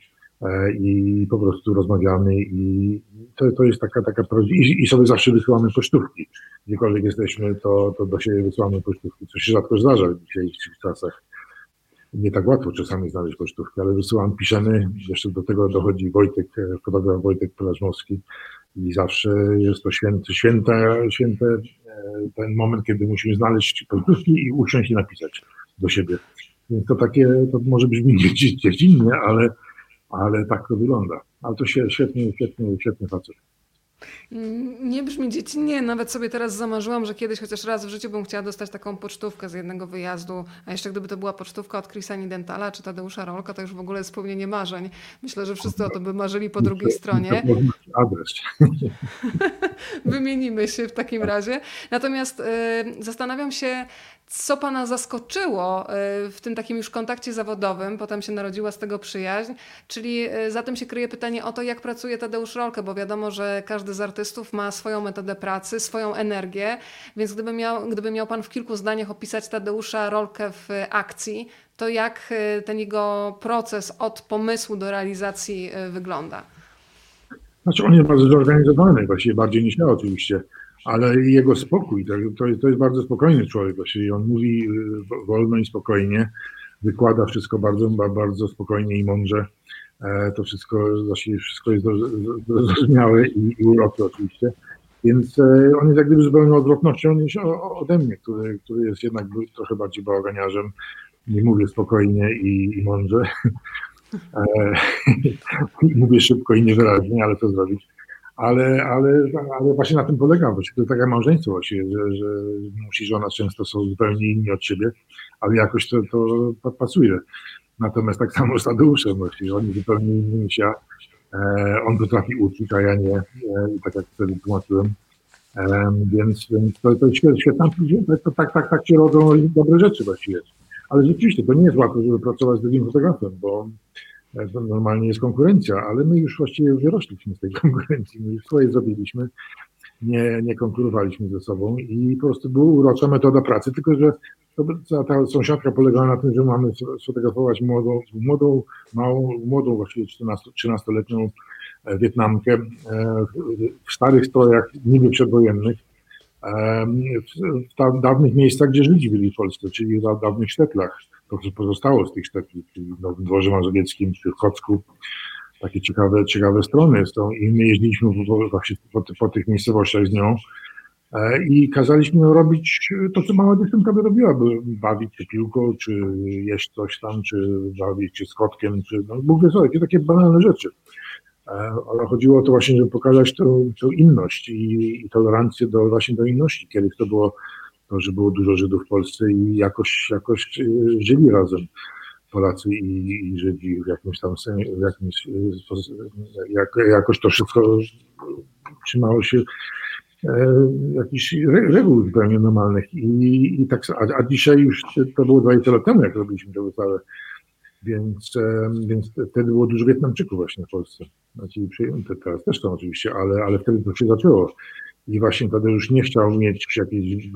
E, i po prostu rozmawiamy i to, to jest taka, taka I, i sobie zawsze wysyłamy pocztówki. Gdziekolwiek jesteśmy, to, to do siebie wysyłamy pocztówki, co się rzadko zdarza w dzisiejszych czasach. Nie tak łatwo czasami znaleźć pocztówki, ale wysyłam, piszemy, jeszcze do tego dochodzi Wojtek, e, fotograf Wojtek Pelażmowski i zawsze jest to święte, święte, święte ten moment, kiedy musimy znaleźć pocztówki i usiąść i napisać do siebie. Więc to takie, to może brzmi dziecinnie, ale ale tak to wygląda. Ale to świetnie, świetnie, świetny facet. Mm, nie brzmi dziecinnie, nawet sobie teraz zamarzyłam, że kiedyś chociaż raz w życiu bym chciała dostać taką pocztówkę z jednego wyjazdu, a jeszcze gdyby to była pocztówka od Chrisa Dentala czy Tadeusza Rolka, to już w ogóle jest spełnienie marzeń. Myślę, że wszyscy o to by marzyli po drugiej stronie. Adres. Wymienimy się w takim razie. Natomiast y, zastanawiam się, co Pana zaskoczyło y, w tym takim już kontakcie zawodowym, potem się narodziła z tego przyjaźń, czyli y, za tym się kryje pytanie o to, jak pracuje Tadeusz Rolkę, bo wiadomo, że każdy z artystów ma swoją metodę pracy, swoją energię, więc gdyby miał, gdyby miał Pan w kilku zdaniach opisać Tadeusza Rolkę w akcji, to jak y, ten jego proces od pomysłu do realizacji wygląda? Znaczy on jest bardzo zorganizowany, właściwie bardziej niż ja oczywiście ale jego spokój, to, jest, to jest bardzo spokojny człowiek, właściwie on mówi y, wolno i spokojnie, wykłada wszystko bardzo, bardzo spokojnie i mądrze. E, to wszystko, wszystko jest zrozumiałe i, i oczywiście. Więc e, on jest jak gdyby zupełnie odwrotnością niż ode mnie, który, który jest jednak trochę bardziej bałaganiarzem. Nie mówię spokojnie i, i mądrze. E, mówię szybko i niewyraźnie, ale co zrobić ale, ale, ale właśnie na tym polega, właśnie to jest małżeństwo właśnie, że, że mąż i żona często są zupełnie inni od siebie, ale jakoś to, to pasuje. Natomiast tak samo z Tadeuszem właśnie, on jest zupełnie inny niż ja. E, on potrafi uczyć, a ja nie, e, tak jak wtedy tłumaczyłem. E, więc, więc to, to świetna, to, tak, tak, tak się rodzą dobre rzeczy właściwie. Ale rzeczywiście to nie jest łatwo, żeby pracować z drugim fotografem, bo normalnie jest konkurencja, ale my już właściwie wyrośliśmy z tej konkurencji, my już swoje zrobiliśmy, nie, nie konkurowaliśmy ze sobą i po prostu była urocza metoda pracy, tylko że to, ta sąsiadka polegała na tym, że mamy sfotografować młodą, młodą małą, młodą właściwie 13-letnią e, Wietnamkę e, w starych strojach niby przedwojennych, e, w dawnych miejscach, gdzie Żydzi byli w Polsce, czyli w dawnych sztetlach to, co pozostało z tych sztetli, czyli w Nowym Dworze Mazowieckim czy w Kocku. Takie ciekawe, ciekawe strony są i my jeździliśmy właśnie po, po tych miejscowościach z nią e, i kazaliśmy ją robić to, co mała dziewczynka by robiła, by bawić się piłką, czy jeść coś tam, czy bawić się z kotkiem, czy no, Bóg wie co, takie, takie banalne rzeczy. E, ale chodziło o to właśnie, żeby pokazać tą, tą inność i, i tolerancję do, właśnie do inności. Kiedyś to było to, że było dużo Żydów w Polsce i jakoś, jakoś e, żyli razem Polacy i, i Żydzi w jakimś tam sensie, w jakimś, e, jak, jakoś to wszystko trzymało się e, jakichś reguł zupełnie normalnych. I, i tak, a, a dzisiaj już to było 20 lat temu, jak robiliśmy tę wystawę, więc, więc wtedy było dużo Wietnamczyków właśnie w Polsce. Znaczy, teraz też są oczywiście, ale, ale wtedy to się zaczęło. I właśnie już nie chciał mieć jakiejś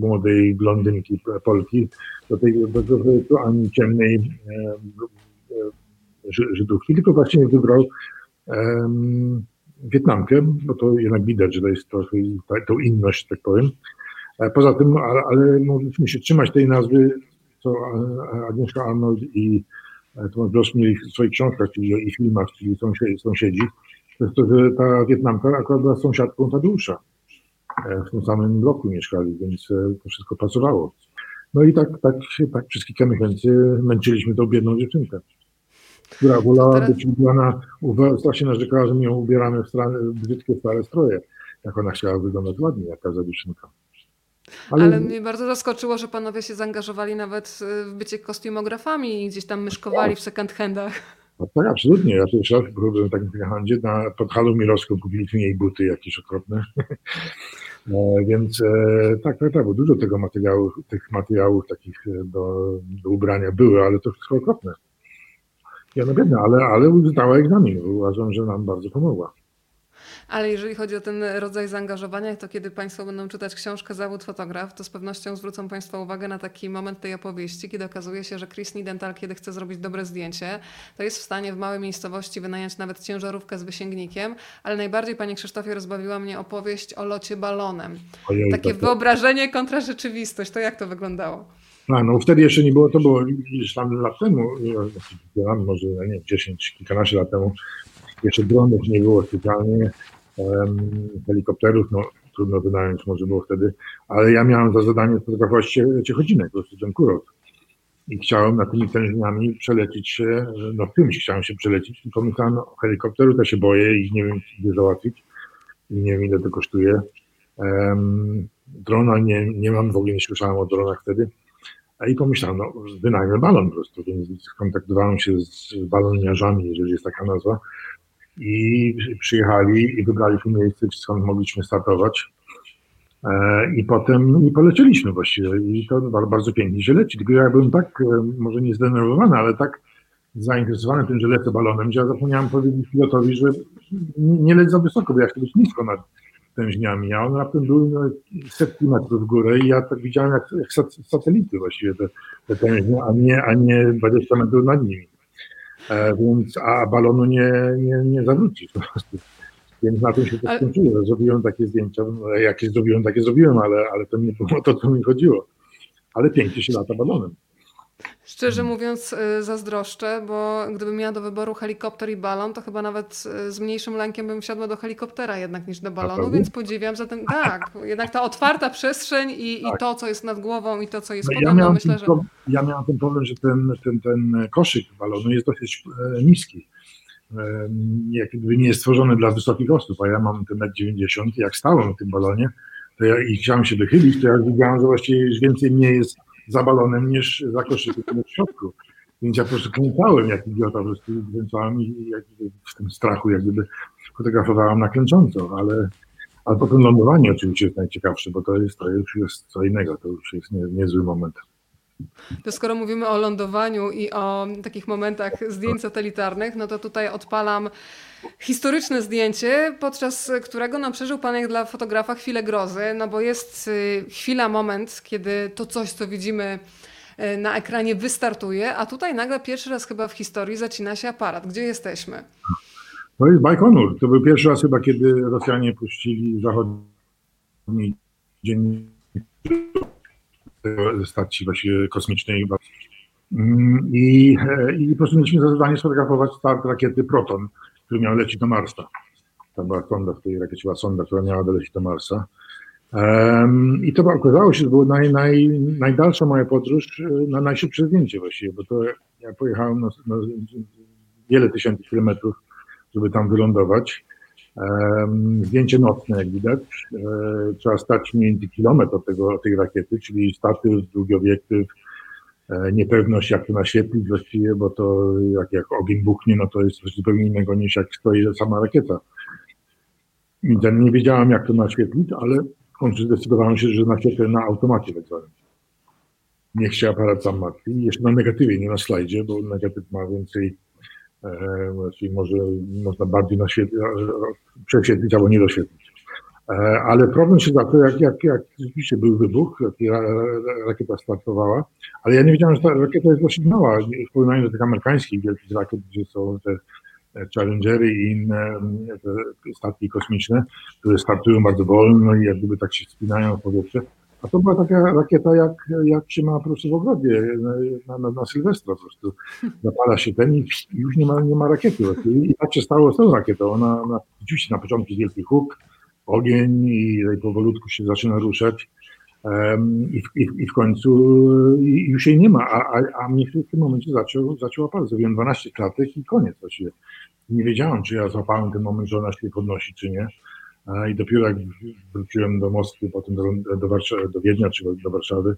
młodej blondynki Polki do tej do, ani ciemnej e, e, Żydówki, tylko właśnie wybrał um, Wietnamkę, bo to jednak widać, że to jest trochę tą inność, tak powiem. E, poza tym, ale, ale mogliśmy się trzymać tej nazwy, co Agnieszka Arnold i Tomasz Bloss mieli w swoich książkach czyli, i filmach, czyli sąsiedzi, sąsiedzi. To, że ta Wietnamka akurat była sąsiadką Tadeusza. E, w tym samym bloku mieszkali, więc e, to wszystko pasowało. No i tak, tak, tak przez kilka miesięcy męczyliśmy tą biedną dziewczynkę, która wolała teraz... być ubrana, strasznie narzekała, że my ją ubieramy w, strane, w brzydkie stare stroje, jak ona chciała wyglądać ładnie, jak każda dziewczynka. Ale... Ale... mnie bardzo zaskoczyło, że panowie się zaangażowali nawet w bycie kostiumografami i gdzieś tam myszkowali w second handach. No tak, absolutnie. Ja pierwszy raz byłem w takim handzie. Na, pod halą Mirowską kupiliśmy jej buty jakieś okropne. E, więc e, tak, tak, tak, bo dużo tego materiału, tych materiałów takich e, do, do ubrania były, ale to wszystko okropne. Ja no biedna, ale, ale uznała egzamin. Uważam, że nam bardzo pomogła. Ale jeżeli chodzi o ten rodzaj zaangażowania, to kiedy Państwo będą czytać książkę Zawód fotograf, to z pewnością zwrócą Państwo uwagę na taki moment tej opowieści, kiedy okazuje się, że Chris Nidental, kiedy chce zrobić dobre zdjęcie, to jest w stanie w małej miejscowości wynająć nawet ciężarówkę z wysięgnikiem, ale najbardziej, Panie Krzysztofie, rozbawiła mnie opowieść o locie balonem. Ojej, Takie to, wyobrażenie kontra rzeczywistość. To jak to wyglądało? A, no wtedy jeszcze nie było, to było już tam lat temu, może nie wiem, 10, kilkanaście lat temu, jeszcze dronów nie było specjalnie, helikopterów, no trudno wynająć może było wtedy, ale ja miałem za zadanie fotografować Ciechodzinek, po prostu ten kurort. I chciałem na tymi tężniami przelecieć się, no czymś chciałem się przelecić, tylko myślałem, no, helikopteru to się boję i nie wiem, gdzie załatwić. i nie wiem ile to kosztuje. Drona nie, nie mam, w ogóle nie słyszałem o dronach wtedy. I pomyślałem, no wynajmę balon po prostu, więc skontaktowałem się z baloniarzami, jeżeli jest taka nazwa. I przyjechali i wybraliśmy miejsce, skąd mogliśmy startować. E, I potem i polecieliśmy właściwie i to bardzo pięknie się leci. Tylko ja byłem tak, e, może nie zdenerwowany, ale tak zainteresowany tym, że lecę balonem, że ja zapomniałem powiedzieć pilotowi, że nie leć za wysoko, bo ja chcę być nisko nad tężniami, a on raptem był no, setki metrów w górę i ja tak widziałem jak, jak satelity właściwie te, te tężnie, a nie, a nie 20 metrów nad nimi. E, więc, a balonu nie, nie, nie zawrócisz po prostu. Więc na tym się to ale... skończyło. Zrobiłem takie zdjęcia, no, jakie zrobiłem, takie zrobiłem, ale, ale to nie było to, co mi chodziło. Ale pięknie się lata balonem. Szczerze mówiąc, y, zazdroszczę, bo gdybym miała do wyboru helikopter i balon, to chyba nawet y, z mniejszym lękiem bym wsiadła do helikoptera jednak niż do balonu, więc podziwiam zatem tak, jednak ta otwarta przestrzeń i, tak. i to, co jest nad głową i to, co jest no, pode mną, myślę, że... Ja miałam ten problem, że ten, ten, ten koszyk balonu jest dosyć e, niski jakby nie jest stworzony dla wysokich osób, a ja mam ten metr 90 jak stałem w tym balonie to ja, i chciałem się wychylić, to ja widziałem, że właściwie więcej mnie jest za balonem niż za koszykiem w środku. Więc ja po prostu klęczałem jak idiota, po prostu klęczałem i w tym strachu jak gdyby fotografowałem na klęcząco, ale, ale potem lądowanie oczywiście jest najciekawsze, bo to jest, to już jest co innego, to już jest nie, niezły moment. To skoro mówimy o lądowaniu i o takich momentach zdjęć satelitarnych, no to tutaj odpalam historyczne zdjęcie, podczas którego no, przeżył Pan jak dla fotografa chwilę grozy, no bo jest y, chwila, moment, kiedy to coś, co widzimy y, na ekranie wystartuje, a tutaj nagle pierwszy raz chyba w historii zacina się aparat. Gdzie jesteśmy? To jest Bajkonur. To był pierwszy raz chyba, kiedy Rosjanie puścili zachodni dzień stacji właściwie kosmicznej. Mm, I, I po prostu mieliśmy za zadanie sfotografować start rakiety Proton, który miał lecieć do Marsa. Tam była sonda, w tej rakiecie była sonda, która miała dolecieć do Marsa. Um, I to okazało się, że było naj, naj, najdalsza moja podróż e, na najszybsze zdjęcie właściwie, bo to ja pojechałem na, na wiele tysięcy kilometrów, żeby tam wylądować. Zdjęcie nocne, jak widać. E, trzeba stać mniej więcej kilometr od, tego, tej rakiety, czyli statyw, długi obiektyw, e, niepewność, jak to naświetlić właściwie, bo to jak, jak ogień buchnie, no to jest coś zupełnie innego niż jak stoi sama rakieta. I nie wiedziałem, jak to naświetlić, ale zdecydowałem się, że naświetlę na automacie tak zwanym. Niech się aparat sam martwi. Jeszcze na negatywie, nie na slajdzie, bo negatyw ma więcej czyli może można bardziej prześwietlić albo nie doświetlić. E, ale problem się zaczął, jak, jak, jak rzeczywiście był wybuch, jak rakieta startowała, ale ja nie wiedziałem, że ta rakieta jest dosyć mała, w porównaniu do tych amerykańskich wielkich rakiet, gdzie są te Challengery i inne statki kosmiczne, które startują bardzo wolno i jak gdyby tak się spinają w powietrze. A to była taka rakieta, jak, jak się ma po prostu w ogrodzie na, na, na Sylwestra. Po prostu zapala się ten i już nie ma, nie ma rakiety. I tak się stało z tą rakietą. Ona, oczywiście na początku wielki huk, ogień i powolutku się zaczyna ruszać. Um, i, w, i, i, w końcu już jej nie ma, a, a, a mnie w tym momencie zaczął, zaczął aparat. Zrobiłem 12 klatek i koniec właściwie. Nie wiedziałem, czy ja złapałem ten moment, że ona się podnosi, czy nie. I dopiero jak wróciłem do Moskwy, potem do, do, Warszawy, do Wiednia czy do Warszawy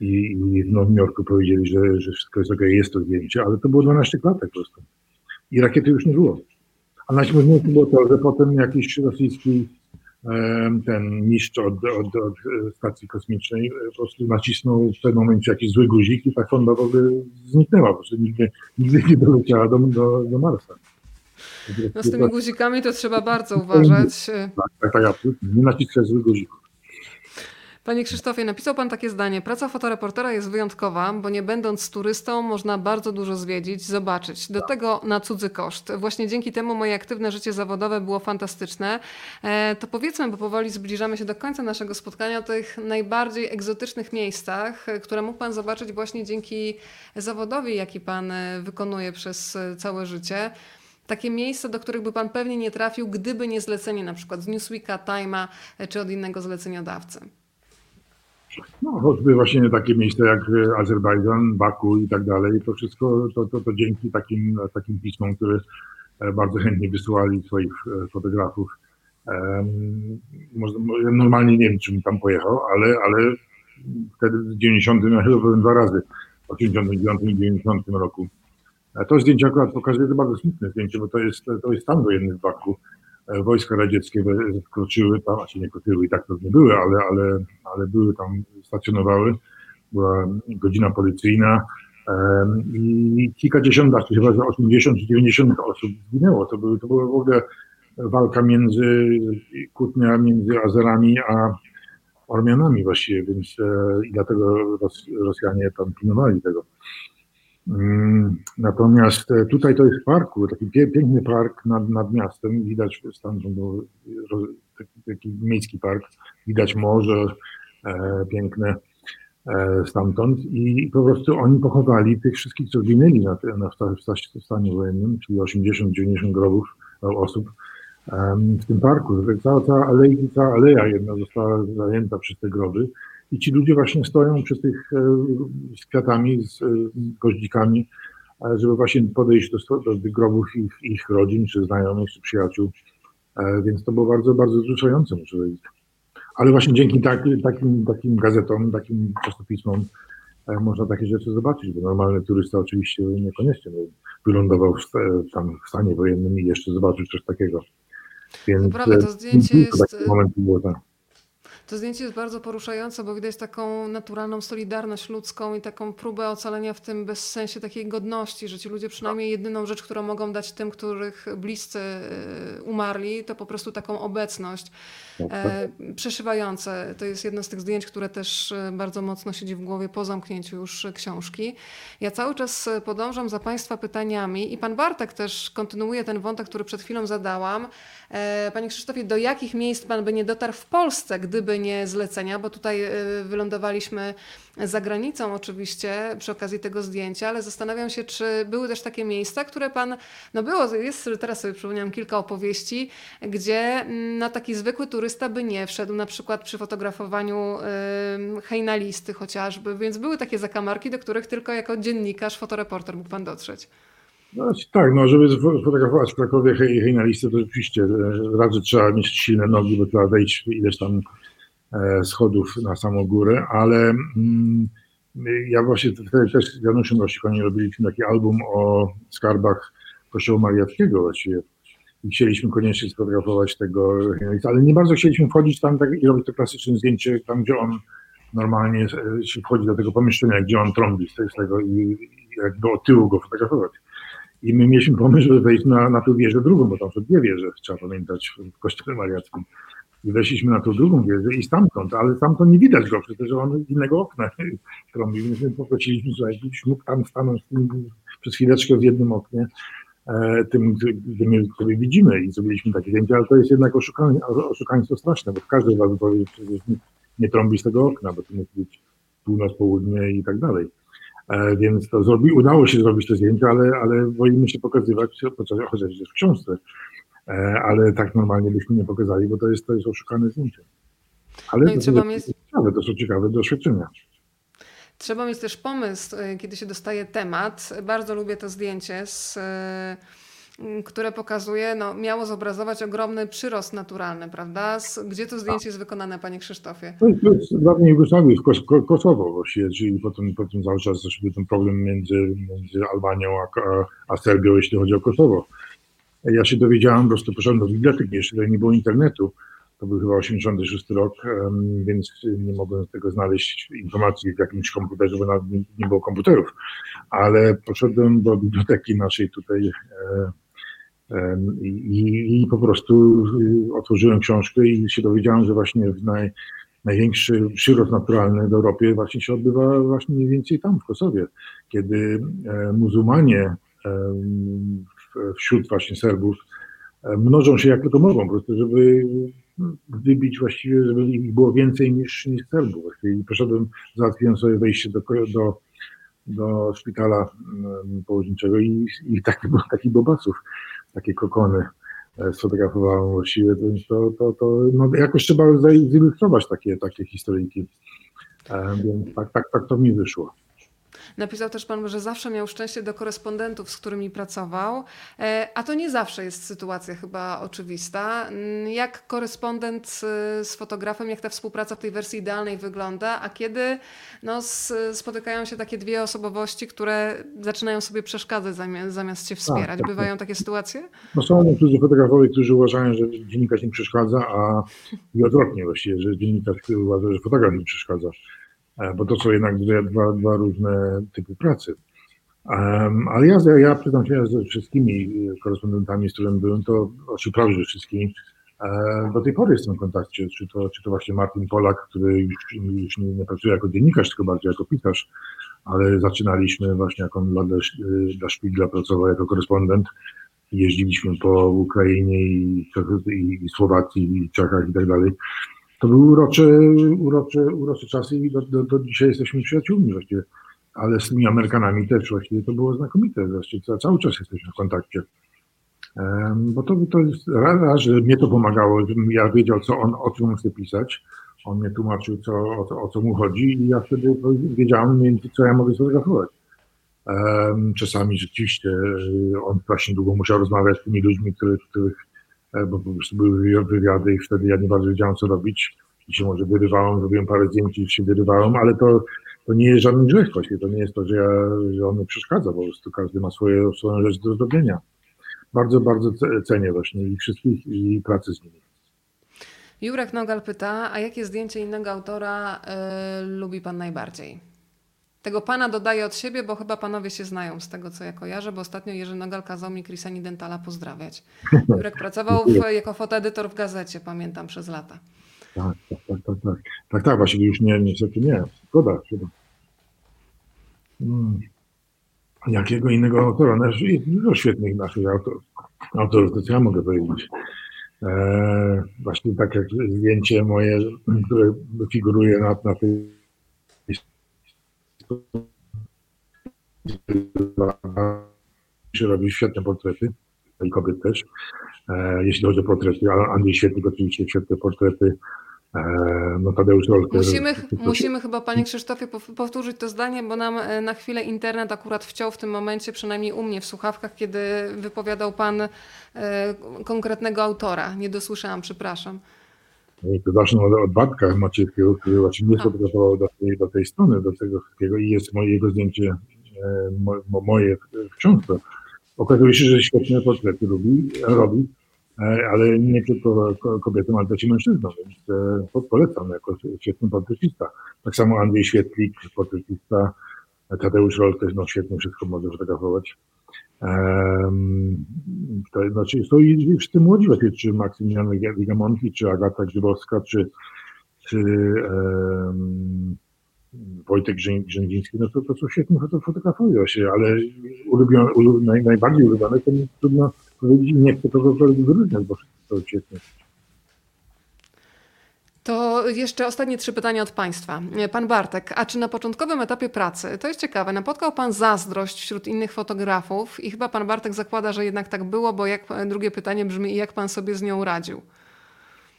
i, i w Nowym Jorku powiedzieli, że, że wszystko jest ok, jest to zdjęcie, ale to było 12 klatek po prostu. I rakiety już nie było. A najśmieszniejsze było to, że potem jakiś rosyjski ten niszcz od, od, od stacji kosmicznej po prostu nacisnął w pewnym momencie jakiś zły guzik i ta sonda w ogóle zniknęła, po prostu nigdy, nigdy nie doleciała do, do, do Marsa. No z tymi guzikami to trzeba bardzo uważać. Tak, tak, tak. Nie naciskać złych guzików. Panie Krzysztofie, napisał Pan takie zdanie. Praca fotoreportera jest wyjątkowa, bo nie będąc turystą można bardzo dużo zwiedzić, zobaczyć. Do tego na cudzy koszt. Właśnie dzięki temu moje aktywne życie zawodowe było fantastyczne. E, to powiedzmy, bo powoli zbliżamy się do końca naszego spotkania, o tych najbardziej egzotycznych miejscach, które mógł Pan zobaczyć właśnie dzięki zawodowi, jaki Pan wykonuje przez całe życie takie miejsca, do których by Pan pewnie nie trafił, gdyby nie zlecenie na przykład z Newsweeka, Time'a e, czy od innego zleceniodawcy? No, choćby właśnie takie miejsca jak e, Azerbejdżan, Baku i tak dalej. To wszystko to, to, to dzięki takim, takim pismom, które e, bardzo chętnie wysyłali swoich fotografów Może, normalnie nie wiem, czy bym tam pojechał, ale, ale wtedy w 90 ja chyba byłem dwa razy, w 89 i 90 roku. To zdjęcie akurat pokazuje, to bardzo smutne zdjęcie, bo to jest, to jest tam wojenny w Baku. E, wojska radzieckie wkroczyły tam, a się nie wkroczyły i tak to nie były, ale, ale, ale były tam, stacjonowały. Była godzina policyjna i kilkadziesiąt, chyba 80 czy 90 osób zginęło. To, były, to była w ogóle walka między, kłótnia między Azerami a Ormianami właściwie, więc e, i dlatego Rosjanie tam pilnowali tego. Mm, natomiast e, tutaj to jest parku, taki piękny park nad, nad miastem, widać stamtąd taki, taki miejski park, widać morze e, piękne e, stamtąd. I po prostu oni pochowali tych wszystkich, co zginęli na, na, w, stanie wojennym, czyli 80-90 grobów e, osób w tym parku. Cała, cała, aleja, cała aleja jedna została zajęta przez te groby i ci ludzie właśnie stoją przy tych e, z kwiatami, z e, goździkami, żeby właśnie podejść do, do grobów ich, ich rodzin, czy znajomych, czy przyjaciół. E, więc to było bardzo, bardzo wzruszające, muszę powiedzieć. Ale właśnie dzięki taki, takim, takim gazetom, takim czasopismom można takie rzeczy zobaczyć, bo normalny turysta oczywiście niekoniecznie wylądował w, tam w stanie wojennym i jeszcze zobaczył coś takiego. Więc to prawda, to zdjęcie jest... Moment było, tak. To zdjęcie jest bardzo poruszające, bo widać taką naturalną solidarność ludzką i taką próbę ocalenia w tym bezsensie takiej godności, że ci ludzie przynajmniej jedyną rzecz, którą mogą dać tym, których bliscy y, umarli, to po prostu taką obecność. E, przeszywające. To jest jedno z tych zdjęć, które też e, bardzo mocno siedzi w głowie po zamknięciu już książki. Ja cały czas e, podążam za Państwa pytaniami i Pan Bartek też kontynuuje ten wątek, który przed chwilą zadałam. Panie Krzysztofie, do jakich miejsc Pan by nie dotarł w Polsce, gdyby nie zlecenia? Bo tutaj wylądowaliśmy za granicą oczywiście przy okazji tego zdjęcia, ale zastanawiam się, czy były też takie miejsca, które Pan, no było, jest, teraz sobie przypomniałam kilka opowieści, gdzie mm, na taki zwykły turysta by nie wszedł, na przykład przy fotografowaniu hejnalisty chociażby, więc były takie zakamarki, do których tylko jako dziennikarz, fotoreporter mógł Pan dotrzeć. No, tak, no żeby fotografować w Krakowie hej, hejnalistę, to oczywiście e, raz, że trzeba mieć silne nogi, bo trzeba wejść ileś tam E, schodów na samą górę, ale mm, ja właśnie wtedy też z Januszem Rosikonie robiliśmy taki album o skarbach Kościoła Mariackiego właściwie i chcieliśmy koniecznie sfotografować tego, ale nie bardzo chcieliśmy wchodzić tam tak, i robić to klasyczne zdjęcie, tam gdzie on normalnie e, się wchodzi do tego pomieszczenia, gdzie on trąbi z tego i jakby od tyłu go fotografować. I my mieliśmy pomysł, żeby wejść na, na tę wieżę drugą, bo tam są dwie wieże, trzeba pamiętać, w Kościele Mariackim. I weszliśmy na tą drugą wieżę i stamtąd, ale stamtąd nie widać go, przecież on z innego okna trąbi, więc my poprosiliśmy, że jakbyś mógł tam stanąć przez chwileczkę w jednym oknie, e, tym, my sobie widzimy i zrobiliśmy takie zdjęcie, ale to jest jednak oszukanie, oszukaństwo straszne, bo w każdej was powie, przecież nie, nie trąbi z tego okna, bo to musi być północ, południe i tak dalej. E, więc to zrobi, udało się zrobić te zdjęcia, ale, ale boimy się pokazywać, chociaż jest w książce, E, ale tak normalnie byśmy nie pokazali, bo to jest, to jest oszukane zdjęcie. Ale no to, trzeba mieć... ciekawe, to są ciekawe doświadczenia. Trzeba mieć też pomysł, e, kiedy się dostaje temat. Bardzo lubię to zdjęcie, z, które pokazuje, no, miało zobrazować ogromny przyrost naturalny, prawda? Z, gdzie to zdjęcie jest wykonane, panie Krzysztofie? To jest w dawnej Jugosławii, w Kosowo właściwie, czyli potem, potem cały czas był ten problem między, między Albanią a, a Serbią, jeśli chodzi o Kosowo. Ja się dowiedziałem, po prostu poszedłem do biblioteki, jeszcze nie było internetu. To był chyba 86 rok, więc nie mogłem tego znaleźć informacji w jakimś komputerze, bo nawet nie było komputerów. Ale poszedłem do biblioteki naszej tutaj e, i, i po prostu y, otworzyłem książkę i się dowiedziałem, że właśnie w naj, największy przyrost naturalny w Europie właśnie się odbywa właśnie mniej więcej tam, w Kosowie, kiedy e, muzułmanie wśród właśnie Serbów e, mnożą się jak tylko mogą, po prostu, żeby wybić właściwie, żeby ich było więcej niż, niż Serbów. I poszedłem, załatwiłem sobie wejście do, do, do szpitala położniczego i, i taki, taki bobasów, takie kokony e, sfotografowałem właściwie, to, to, to no jakoś trzeba zilustrować takie, takie historyjki. E, więc tak, tak, tak to mi wyszło. Napisał też pan, że zawsze miał szczęście do korespondentów, z którymi pracował, e, a to nie zawsze jest sytuacja chyba oczywista. Mm, jak korespondent z fotografem, jak ta współpraca w tej wersji idealnej wygląda, a kiedy no, spotykają się takie dwie osobowości, które zaczynają sobie przeszkadzać zamiast, zamiast się wspierać? Tak, tak, Bywają takie sytuacje? No są niektórzy fotografowie, którzy uważają, że dziennikarz im przeszkadza, a i odwrotnie właściwie, że dziennikarz uważa, że fotograf im przeszkadza. E, bo to są jednak dwa, dwa różne typy pracy. Ale ja, ja przyznam się ze wszystkimi korespondentami, z którymi byłem, to oczywiście prawie że wszystkimi, e, do tej pory jestem w kontakcie, czy to, czy to właśnie Martin Polak, który już, już nie, nie, pracuje jako dziennikarz, tylko bardziej jako pisarz, ale zaczynaliśmy właśnie, jak on dla, dla Szpigla pracował jako korespondent, jeździliśmy po Ukrainie i, i, i Słowacji, i Czechach i tak dalej to były urocze, urocze, urocze czasy i do, do, do dzisiaj jesteśmy przyjaciółmi właściwie. Ale z tymi Amerykanami też właściwie to było znakomite. Właściwie cały czas jesteśmy w kontakcie. Um, bo to, to jest raz, że mnie to pomagało, żebym ja wiedział, co on, o czym chce pisać. On mnie tłumaczył, co, o, o co mu chodzi i ja wtedy wiedziałem co ja mogę sfotografować. Um, czasami rzeczywiście e, on właśnie długo musiał rozmawiać z tymi ludźmi, których, których bo po prostu były wywiady i wtedy ja nie bardzo wiedziałem, co robić. I się może wyrywałem, zrobiłem parę zdjęć i się wyrywałem, ale to, to nie jest żaden grzech właśnie. To nie jest to, że, ja, że on mi przeszkadza, po prostu każdy ma swoje, swoją rzecz do zrobienia. Bardzo, bardzo cenię właśnie i wszystkich i pracy z nimi. Jurek Nogal pyta, a jakie zdjęcie innego autora y, lubi pan najbardziej? Tego pana dodaję od siebie, bo chyba panowie się znają z tego, co ja kojarzę, bo ostatnio Jerzy Nogal kazał mi Chrisani Dentala pozdrawiać. Jurek pracował w, jako fotoedytor w gazecie, pamiętam, przez lata. Tak, tak, tak, tak, tak. Tak, tak, właściwie już nie, niestety nie. Szkoda, szkoda. Hmm. Jakiego innego autora? No, dużo świetnych naszych autorów, autorów, to co ja mogę powiedzieć. Eee, właśnie tak jak zdjęcie moje, które figuruje na, na tej się robi świetne portrety, i kobiet też. E, jeśli chodzi o portrety, Andrzej Świetlik oczywiście świetne portrety. E, no Tadeusz Rolker. Musimy, musimy chyba, panie Krzysztofie, powtórzyć to zdanie, bo nam e, na chwilę internet akurat wciął w tym momencie, przynajmniej u mnie w słuchawkach, kiedy wypowiadał pan e, konkretnego autora. Nie dosłyszałam, przepraszam. To zacznę od, od Bartka Maciejskiego, który właśnie mnie sfotografował do tej, do tej strony, do tego wszystkiego i jest moje, jego zdjęcie e, mo, moje w książce. Okazuje się, że świetne portrety lubi, robi, e, ale nie tylko kobietom, ale też i mężczyznom, więc e, polecam jako świetny portretista. Tak samo Andrzej Świetlik, portretista, Tadeusz Rol też no, świetnie wszystko może fotografować. To, znaczy, są i wszyscy młodzi czy Maksymilian Wigamonki, czy Agata Grzybowska, czy, czy um, Wojtek Grzędziński, no to, to są świetni fotografują się, ale ulubione, naj, najbardziej ulubione to trudno powiedzieć nie chcę tego wyróżniać, bo wszyscy są świetni. To jeszcze ostatnie trzy pytania od Państwa. Pan Bartek, a czy na początkowym etapie pracy, to jest ciekawe, napotkał Pan zazdrość wśród innych fotografów i chyba Pan Bartek zakłada, że jednak tak było, bo jak, drugie pytanie brzmi, jak Pan sobie z nią radził?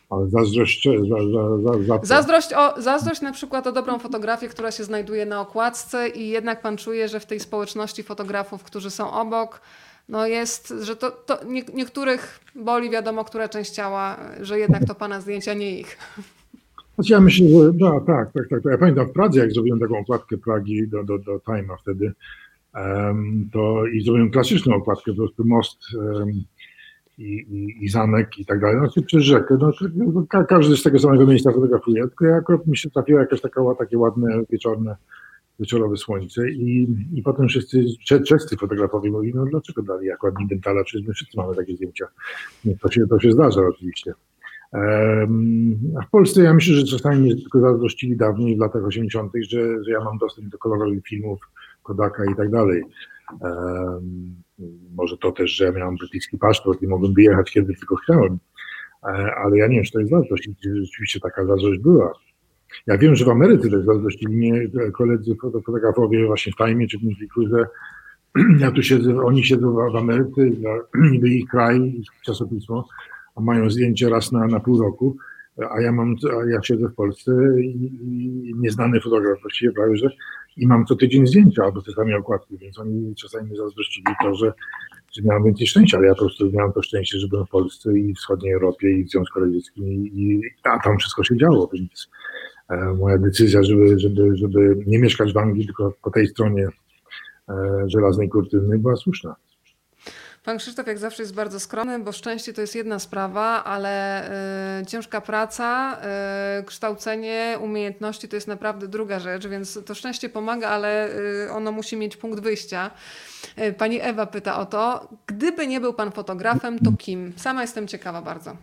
Ale zazdrość, za, za, za, za zazdrość, o, zazdrość na przykład o dobrą fotografię, która się znajduje na okładce i jednak Pan czuje, że w tej społeczności fotografów, którzy są obok, no jest, że to, to nie, niektórych boli wiadomo, która część ciała, że jednak to pana zdjęcia, nie ich. Znaczy ja myślę, że da, tak, tak, tak. Ja pamiętam w Pradze, jak zrobiłem taką okładkę Pragi do, do, do Time'a wtedy, um, to i zrobiłem klasyczną okładkę, po prostu most um, i, i, i, zamek i tak dalej, znaczy przez rzekę. No, każdy z tego samego miejsca fotografuje, tylko ja akurat mi się trafiło jakaś taka, takie ładne, wieczorne wieczorowe słońce i, i potem wszyscy czescy fotografowie mówili, no dlaczego dali akurat Dentala, przecież my wszyscy mamy takie zdjęcia. To się, to się zdarza oczywiście. A w Polsce ja myślę, że czasami mnie tylko zazdrościli dawniej w latach 80., że, że ja mam dostęp do kolorowych filmów Kodaka i tak dalej. Um, może to też, że ja miałem brytyjski paszport i mogłem wyjechać kiedy tylko chciałem, e, ale ja nie wiem, czy to jest zazdrość. Rzeczywiście taka zazdrość była. Ja wiem, że w Ameryce też zazdrościli mnie koledzy fotografowie właśnie w Time czy w Newsweeku, ja tu siedzę, oni siedzą w Ameryce, niby ich kraj, ich czasopismo, a mają zdjęcie raz na, na pół roku, a ja mam, a ja siedzę w Polsce i, i nieznany fotograf właściwie prawie, że i mam co tydzień zdjęcia albo same okładki, więc oni czasami mi zazdrościli to, że, że miałem więcej szczęścia, ale ja po prostu miałem to szczęście, że byłem w Polsce i wschodniej Europie i w Związku Radzieckim i, i a tam wszystko się działo, więc e, moja decyzja, żeby, żeby, żeby nie mieszkać w Anglii, tylko po tej stronie e, żelaznej kurtyny była słuszna. Pan Krzysztof jak zawsze jest bardzo skromny, bo szczęście to jest jedna sprawa, ale y, ciężka praca, y, kształcenie, umiejętności to jest naprawdę druga rzecz, więc to szczęście pomaga, ale y, ono musi mieć punkt wyjścia. Pani Ewa pyta o to, gdyby nie był pan fotografem, to kim? Sama jestem ciekawa bardzo.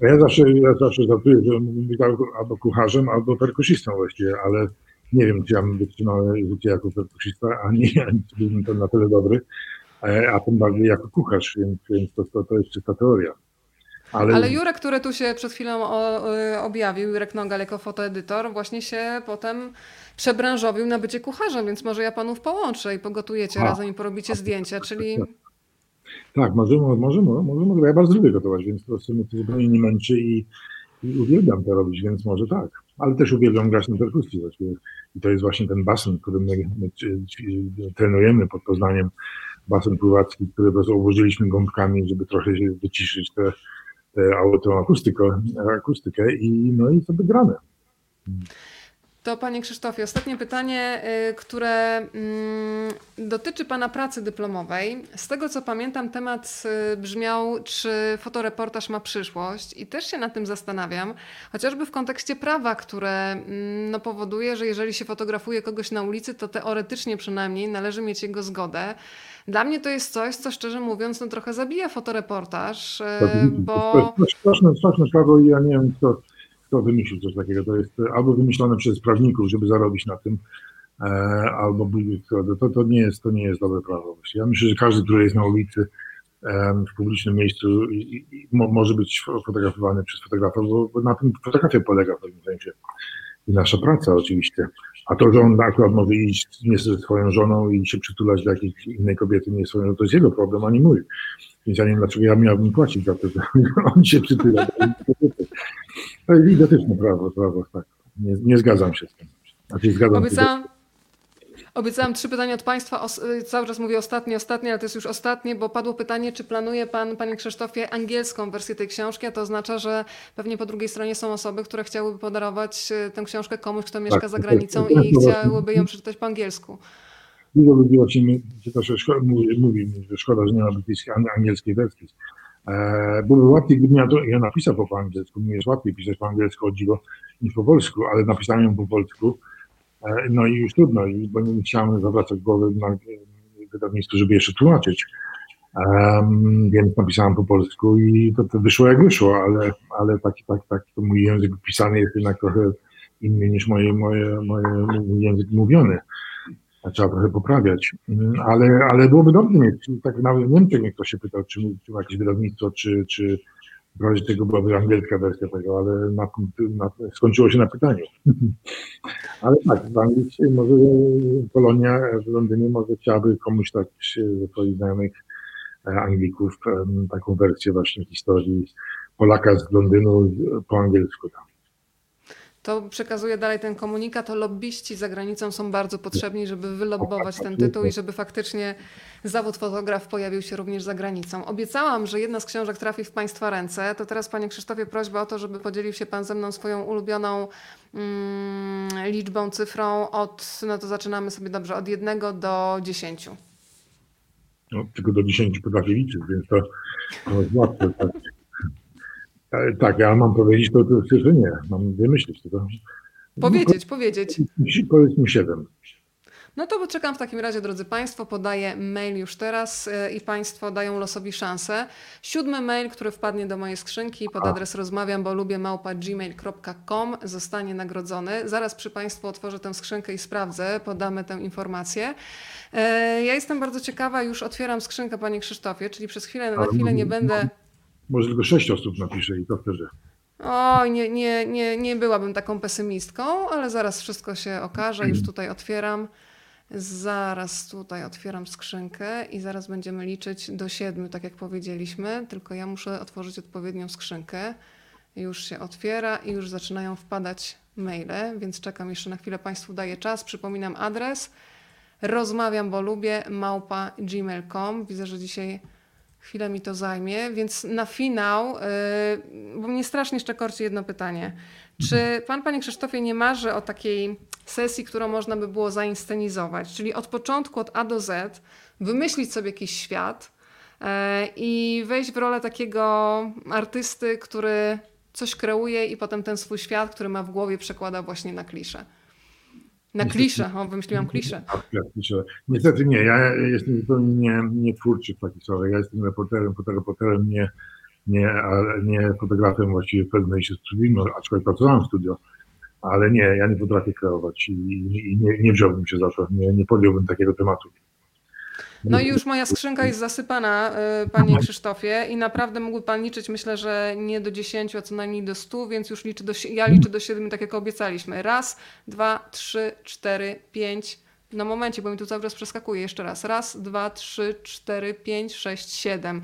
Ja zawsze, ja zawsze żartuję, że mówię albo kucharzem, albo perkusistą właściwie, ale nie wiem, czy ja bym wytrzymał życie jako perkusista, a nie, czy byłbym to na tyle dobry. E, a tym bardziej jako kucharz, więc, więc to, to, to jest czysta teoria. Ale... Ale Jurek, który tu się przed chwilą objawił, Jurek Nogal jako fotoedytor, właśnie się potem przebranżowił na bycie kucharzem, więc może ja panów połączę i pogotujecie a, razem i porobicie a, zdjęcia, czyli... Tak, możemy, możemy, możemy, ja bardzo lubię gotować, więc to mnie to zupełnie nie męczy i, i uwielbiam to robić, więc może tak. Ale też uwielbiam grać na perkusji. I to jest właśnie ten basen, który my, my trenujemy pod Poznaniem basen pływacki, który obłożyliśmy gąbkami, żeby trochę się wyciszyć tę autoakustykę akustykę i no i sobie gramy. To panie Krzysztofie, ostatnie pytanie, y, które mm, dotyczy pana pracy dyplomowej. Z tego co pamiętam, temat y, brzmiał, czy fotoreportaż ma przyszłość i też się nad tym zastanawiam, chociażby w kontekście prawa, które mm, no, powoduje, że jeżeli się fotografuje kogoś na ulicy, to teoretycznie przynajmniej należy mieć jego zgodę. Dla mnie to jest coś, co szczerze mówiąc no, trochę zabija fotoreportaż, y, bo... To jest straszne, straszne prawo i ja nie wiem, kto kto wymyślił coś takiego. To jest albo wymyślone przez prawników, żeby zarobić na tym, e, albo to, to, nie jest, to nie jest dobre prawo. Ja myślę, że każdy, który jest na ulicy, w publicznym miejscu może być fotografowany przez fotografa, bo na tym fotografia polega w pewnym sensie. I nasza praca oczywiście. A to, że on akurat może iść nie ze swoją żoną i się przytulać do jakiejś innej kobiety, nie swoją, to jest jego problem, a nie mój. Więc ja nie wiem, dlaczego ja miałbym płacić za to, że on się przytula. To jest idiotyczne prawo, prawo tak. Nie, nie zgadzam się z tym. Znaczy, zgadzam Obiecałam, Obiecałam trzy pytania od Państwa. Y, cały czas mówię ostatnie, ostatnie, ale to jest już ostatnie, bo padło pytanie, czy planuje Pan, Panie Krzysztofie, angielską wersję tej książki, a to oznacza, że pewnie po drugiej stronie są osoby, które chciałyby podarować y, tę książkę komuś, kto mieszka tak, za granicą i chciałyby ją przeczytać po angielsku. Dużo ludzi właśnie mówi, mówi, że szkoda, że nie ma brytyjskiej, angielskiej wersji. E, byłoby łatwiej, gdybym ja, to, ja napisał po angielsku, mi jest łatwiej pisać po angielsku o dziwo niż po polsku, ale napisałem ją po polsku no i już trudno, bo nie chciałem zawracać głowy na wydawnictwu, żeby jeszcze tłumaczyć. Um, więc napisałem po polsku i to, to wyszło jak wyszło, ale, ale taki, tak, tak, to mój język pisany jest jednak trochę inny niż moje, moje, moje, język mówiony. Trzeba trochę poprawiać, ale, ale byłoby dobrze mieć, tak nawet nie wiem, czy mnie ktoś się pytał, czy, czy jakieś wydawnictwo, czy, czy w razie tego byłaby angielska wersja tego, ale na, na, skończyło się na pytaniu. ale tak, w Anglii może Polonia w Londynie może chciałaby komuś tak ze swoich znajomych e, Anglików taką wersję właśnie historii Polaka z Londynu po angielsku tam to przekazuje dalej ten komunikat, to lobbyści za granicą są bardzo potrzebni, żeby wylobbować ten tytuł i żeby faktycznie zawód fotograf pojawił się również za granicą. Obiecałam, że jedna z książek trafi w Państwa ręce, to teraz Panie Krzysztofie prośba o to, żeby podzielił się Pan ze mną swoją ulubioną mm, liczbą, cyfrą od, no to zaczynamy sobie dobrze, od jednego do dziesięciu. No, tylko do dziesięciu potrafię liczyć, więc to, to jest łatwe. Tak. E, tak, ja mam powiedzieć to, to że nie, mam wymyślić tylko. Powiedzieć, no, powiedzieć. Powiedz mi siedem. No to czekam w takim razie, drodzy Państwo, podaję mail już teraz e, i Państwo dają losowi szansę. Siódmy mail, który wpadnie do mojej skrzynki pod adres rozmawiam, bo lubię małpa gmail.com zostanie nagrodzony. Zaraz przy Państwu otworzę tę skrzynkę i sprawdzę, podamy tę informację. E, ja jestem bardzo ciekawa, już otwieram skrzynkę Panie Krzysztofie, czyli przez chwilę, na chwilę nie będę... Może tylko sześć osób napisze i to wtedy. Oj, nie, nie, nie, nie byłabym taką pesymistką, ale zaraz wszystko się okaże. Już tutaj otwieram. Zaraz tutaj otwieram skrzynkę i zaraz będziemy liczyć do siedmiu, tak jak powiedzieliśmy. Tylko ja muszę otworzyć odpowiednią skrzynkę. Już się otwiera i już zaczynają wpadać maile, więc czekam jeszcze na chwilę. Państwu daję czas. Przypominam adres rozmawiam, bo lubię małpa gmail.com. Widzę, że dzisiaj chwilę mi to zajmie, więc na finał, yy, bo mnie strasznie jeszcze korci jedno pytanie. Czy pan, panie Krzysztofie, nie marzy o takiej sesji, którą można by było zainscenizować? Czyli od początku, od A do Z, wymyślić sobie jakiś świat yy, i wejść w rolę takiego artysty, który coś kreuje i potem ten swój świat, który ma w głowie, przekłada właśnie na kliszę. Na kliszę, o, wymyśliłam kliszę. Tak, kliszę. Niestety nie, ja jestem zupełnie nie, nie twórczy sprawach. Ja jestem reporterem, fotoreporterem, nie, nie, nie fotografem właściwie w pewnym się studium, aczkolwiek pracowałem w studio, ale nie, ja nie potrafię kreować i, i nie, nie wziąłbym się za to, nie, nie podjąłbym takiego tematu. No i już moja skrzynka jest zasypana, y, panie Krzysztofie, i naprawdę mógłby pan liczyć, myślę, że nie do 10, a co najmniej do 100, więc już liczę do, ja liczę do 7, tak jak obiecaliśmy. Raz, dwa, trzy, cztery, pięć. Na momencie, bo mi tu cały czas przeskakuje. Jeszcze raz. Raz, dwa, trzy, cztery, pięć, sześć, siedem.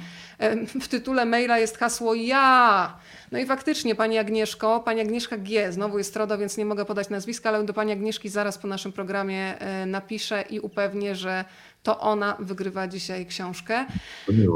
W tytule maila jest hasło ja. No i faktycznie, pani Agnieszko, pani Agnieszka G. Znowu jest RODO, więc nie mogę podać nazwiska, ale do pani Agnieszki zaraz po naszym programie e, napiszę i upewnię, że to ona wygrywa dzisiaj książkę.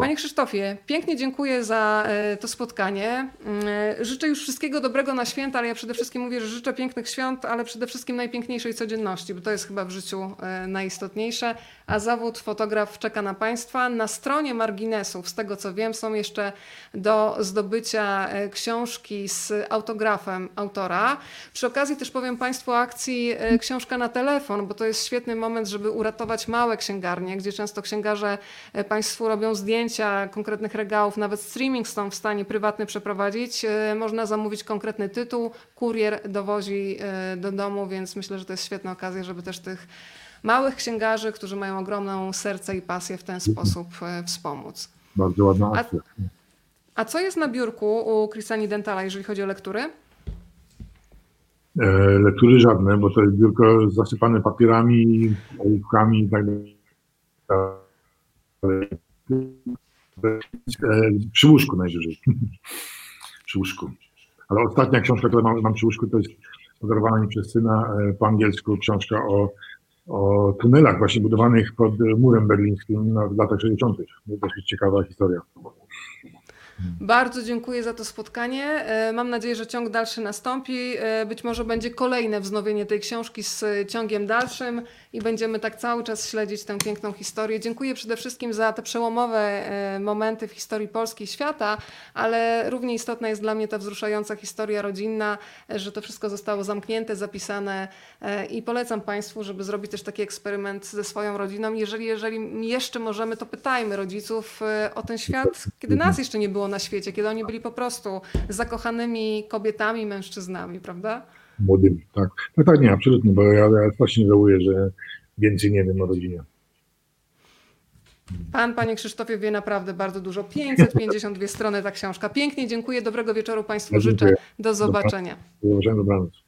Panie Krzysztofie, pięknie dziękuję za e, to spotkanie. Mm, e, życzę już wszystkiego dobrego na święta, ale ja przede wszystkim mówię, że życzę pięknych świąt, ale przede wszystkim najpiękniejszej codzienności, bo to jest chyba w życiu e, najistotniejsze. A zawód fotograf czeka na Państwa. Na stronie marginesów, z tego co wiem, są jeszcze do zdobycia książki z autografem autora. Przy okazji też powiem Państwu o akcji Książka na telefon, bo to jest świetny moment, żeby uratować małe księgarnie gdzie często księgarze e, Państwu robią zdjęcia konkretnych regałów, nawet streaming są w stanie prywatny przeprowadzić. E, można zamówić konkretny tytuł, kurier dowozi e, do domu, więc myślę, że to jest świetna okazja, żeby też tych małych księgarzy, którzy mają ogromną serce i pasję w ten sposób wspomóc. Bardzo ładna akcja. A, a co jest na biurku u Kristani Dentala, jeżeli chodzi o lektury? lektury żadne, bo to jest biurko zasypane papierami, ołówkami i tak dalej. Przy łóżku najwyżej. przy łóżku. Ale ostatnia książka, którą mam, mam przy łóżku, to jest podarowana mi przez syna e, po angielsku książka o, o tunelach właśnie budowanych pod murem berlińskim w latach 60. To też jest ciekawa historia. Bardzo dziękuję za to spotkanie. E, mam nadzieję, że ciąg dalszy nastąpi. E, być może będzie kolejne wznowienie tej książki z ciągiem dalszym i będziemy tak cały czas śledzić tę piękną historię. Dziękuję przede wszystkim za te przełomowe e, momenty w historii Polski i świata, ale równie istotna jest dla mnie ta wzruszająca historia rodzinna, że to wszystko zostało zamknięte, zapisane i polecam Państwu, żeby zrobić też taki eksperyment ze swoją rodziną. Jeżeli, jeżeli jeszcze możemy, to pytajmy rodziców o ten świat, kiedy nas jeszcze nie było na świecie, kiedy oni byli po prostu zakochanymi kobietami, mężczyznami, prawda? Młodymi, tak. No tak, nie, absolutnie, bo ja, ja właśnie żałuję, że więcej nie wiem o rodzinie. Pan, panie Krzysztofie, wie naprawdę bardzo dużo. 552 strony ta książka. Pięknie dziękuję, dobrego wieczoru Państwu życzę. Do zobaczenia. Do zobaczenia, dobranoc.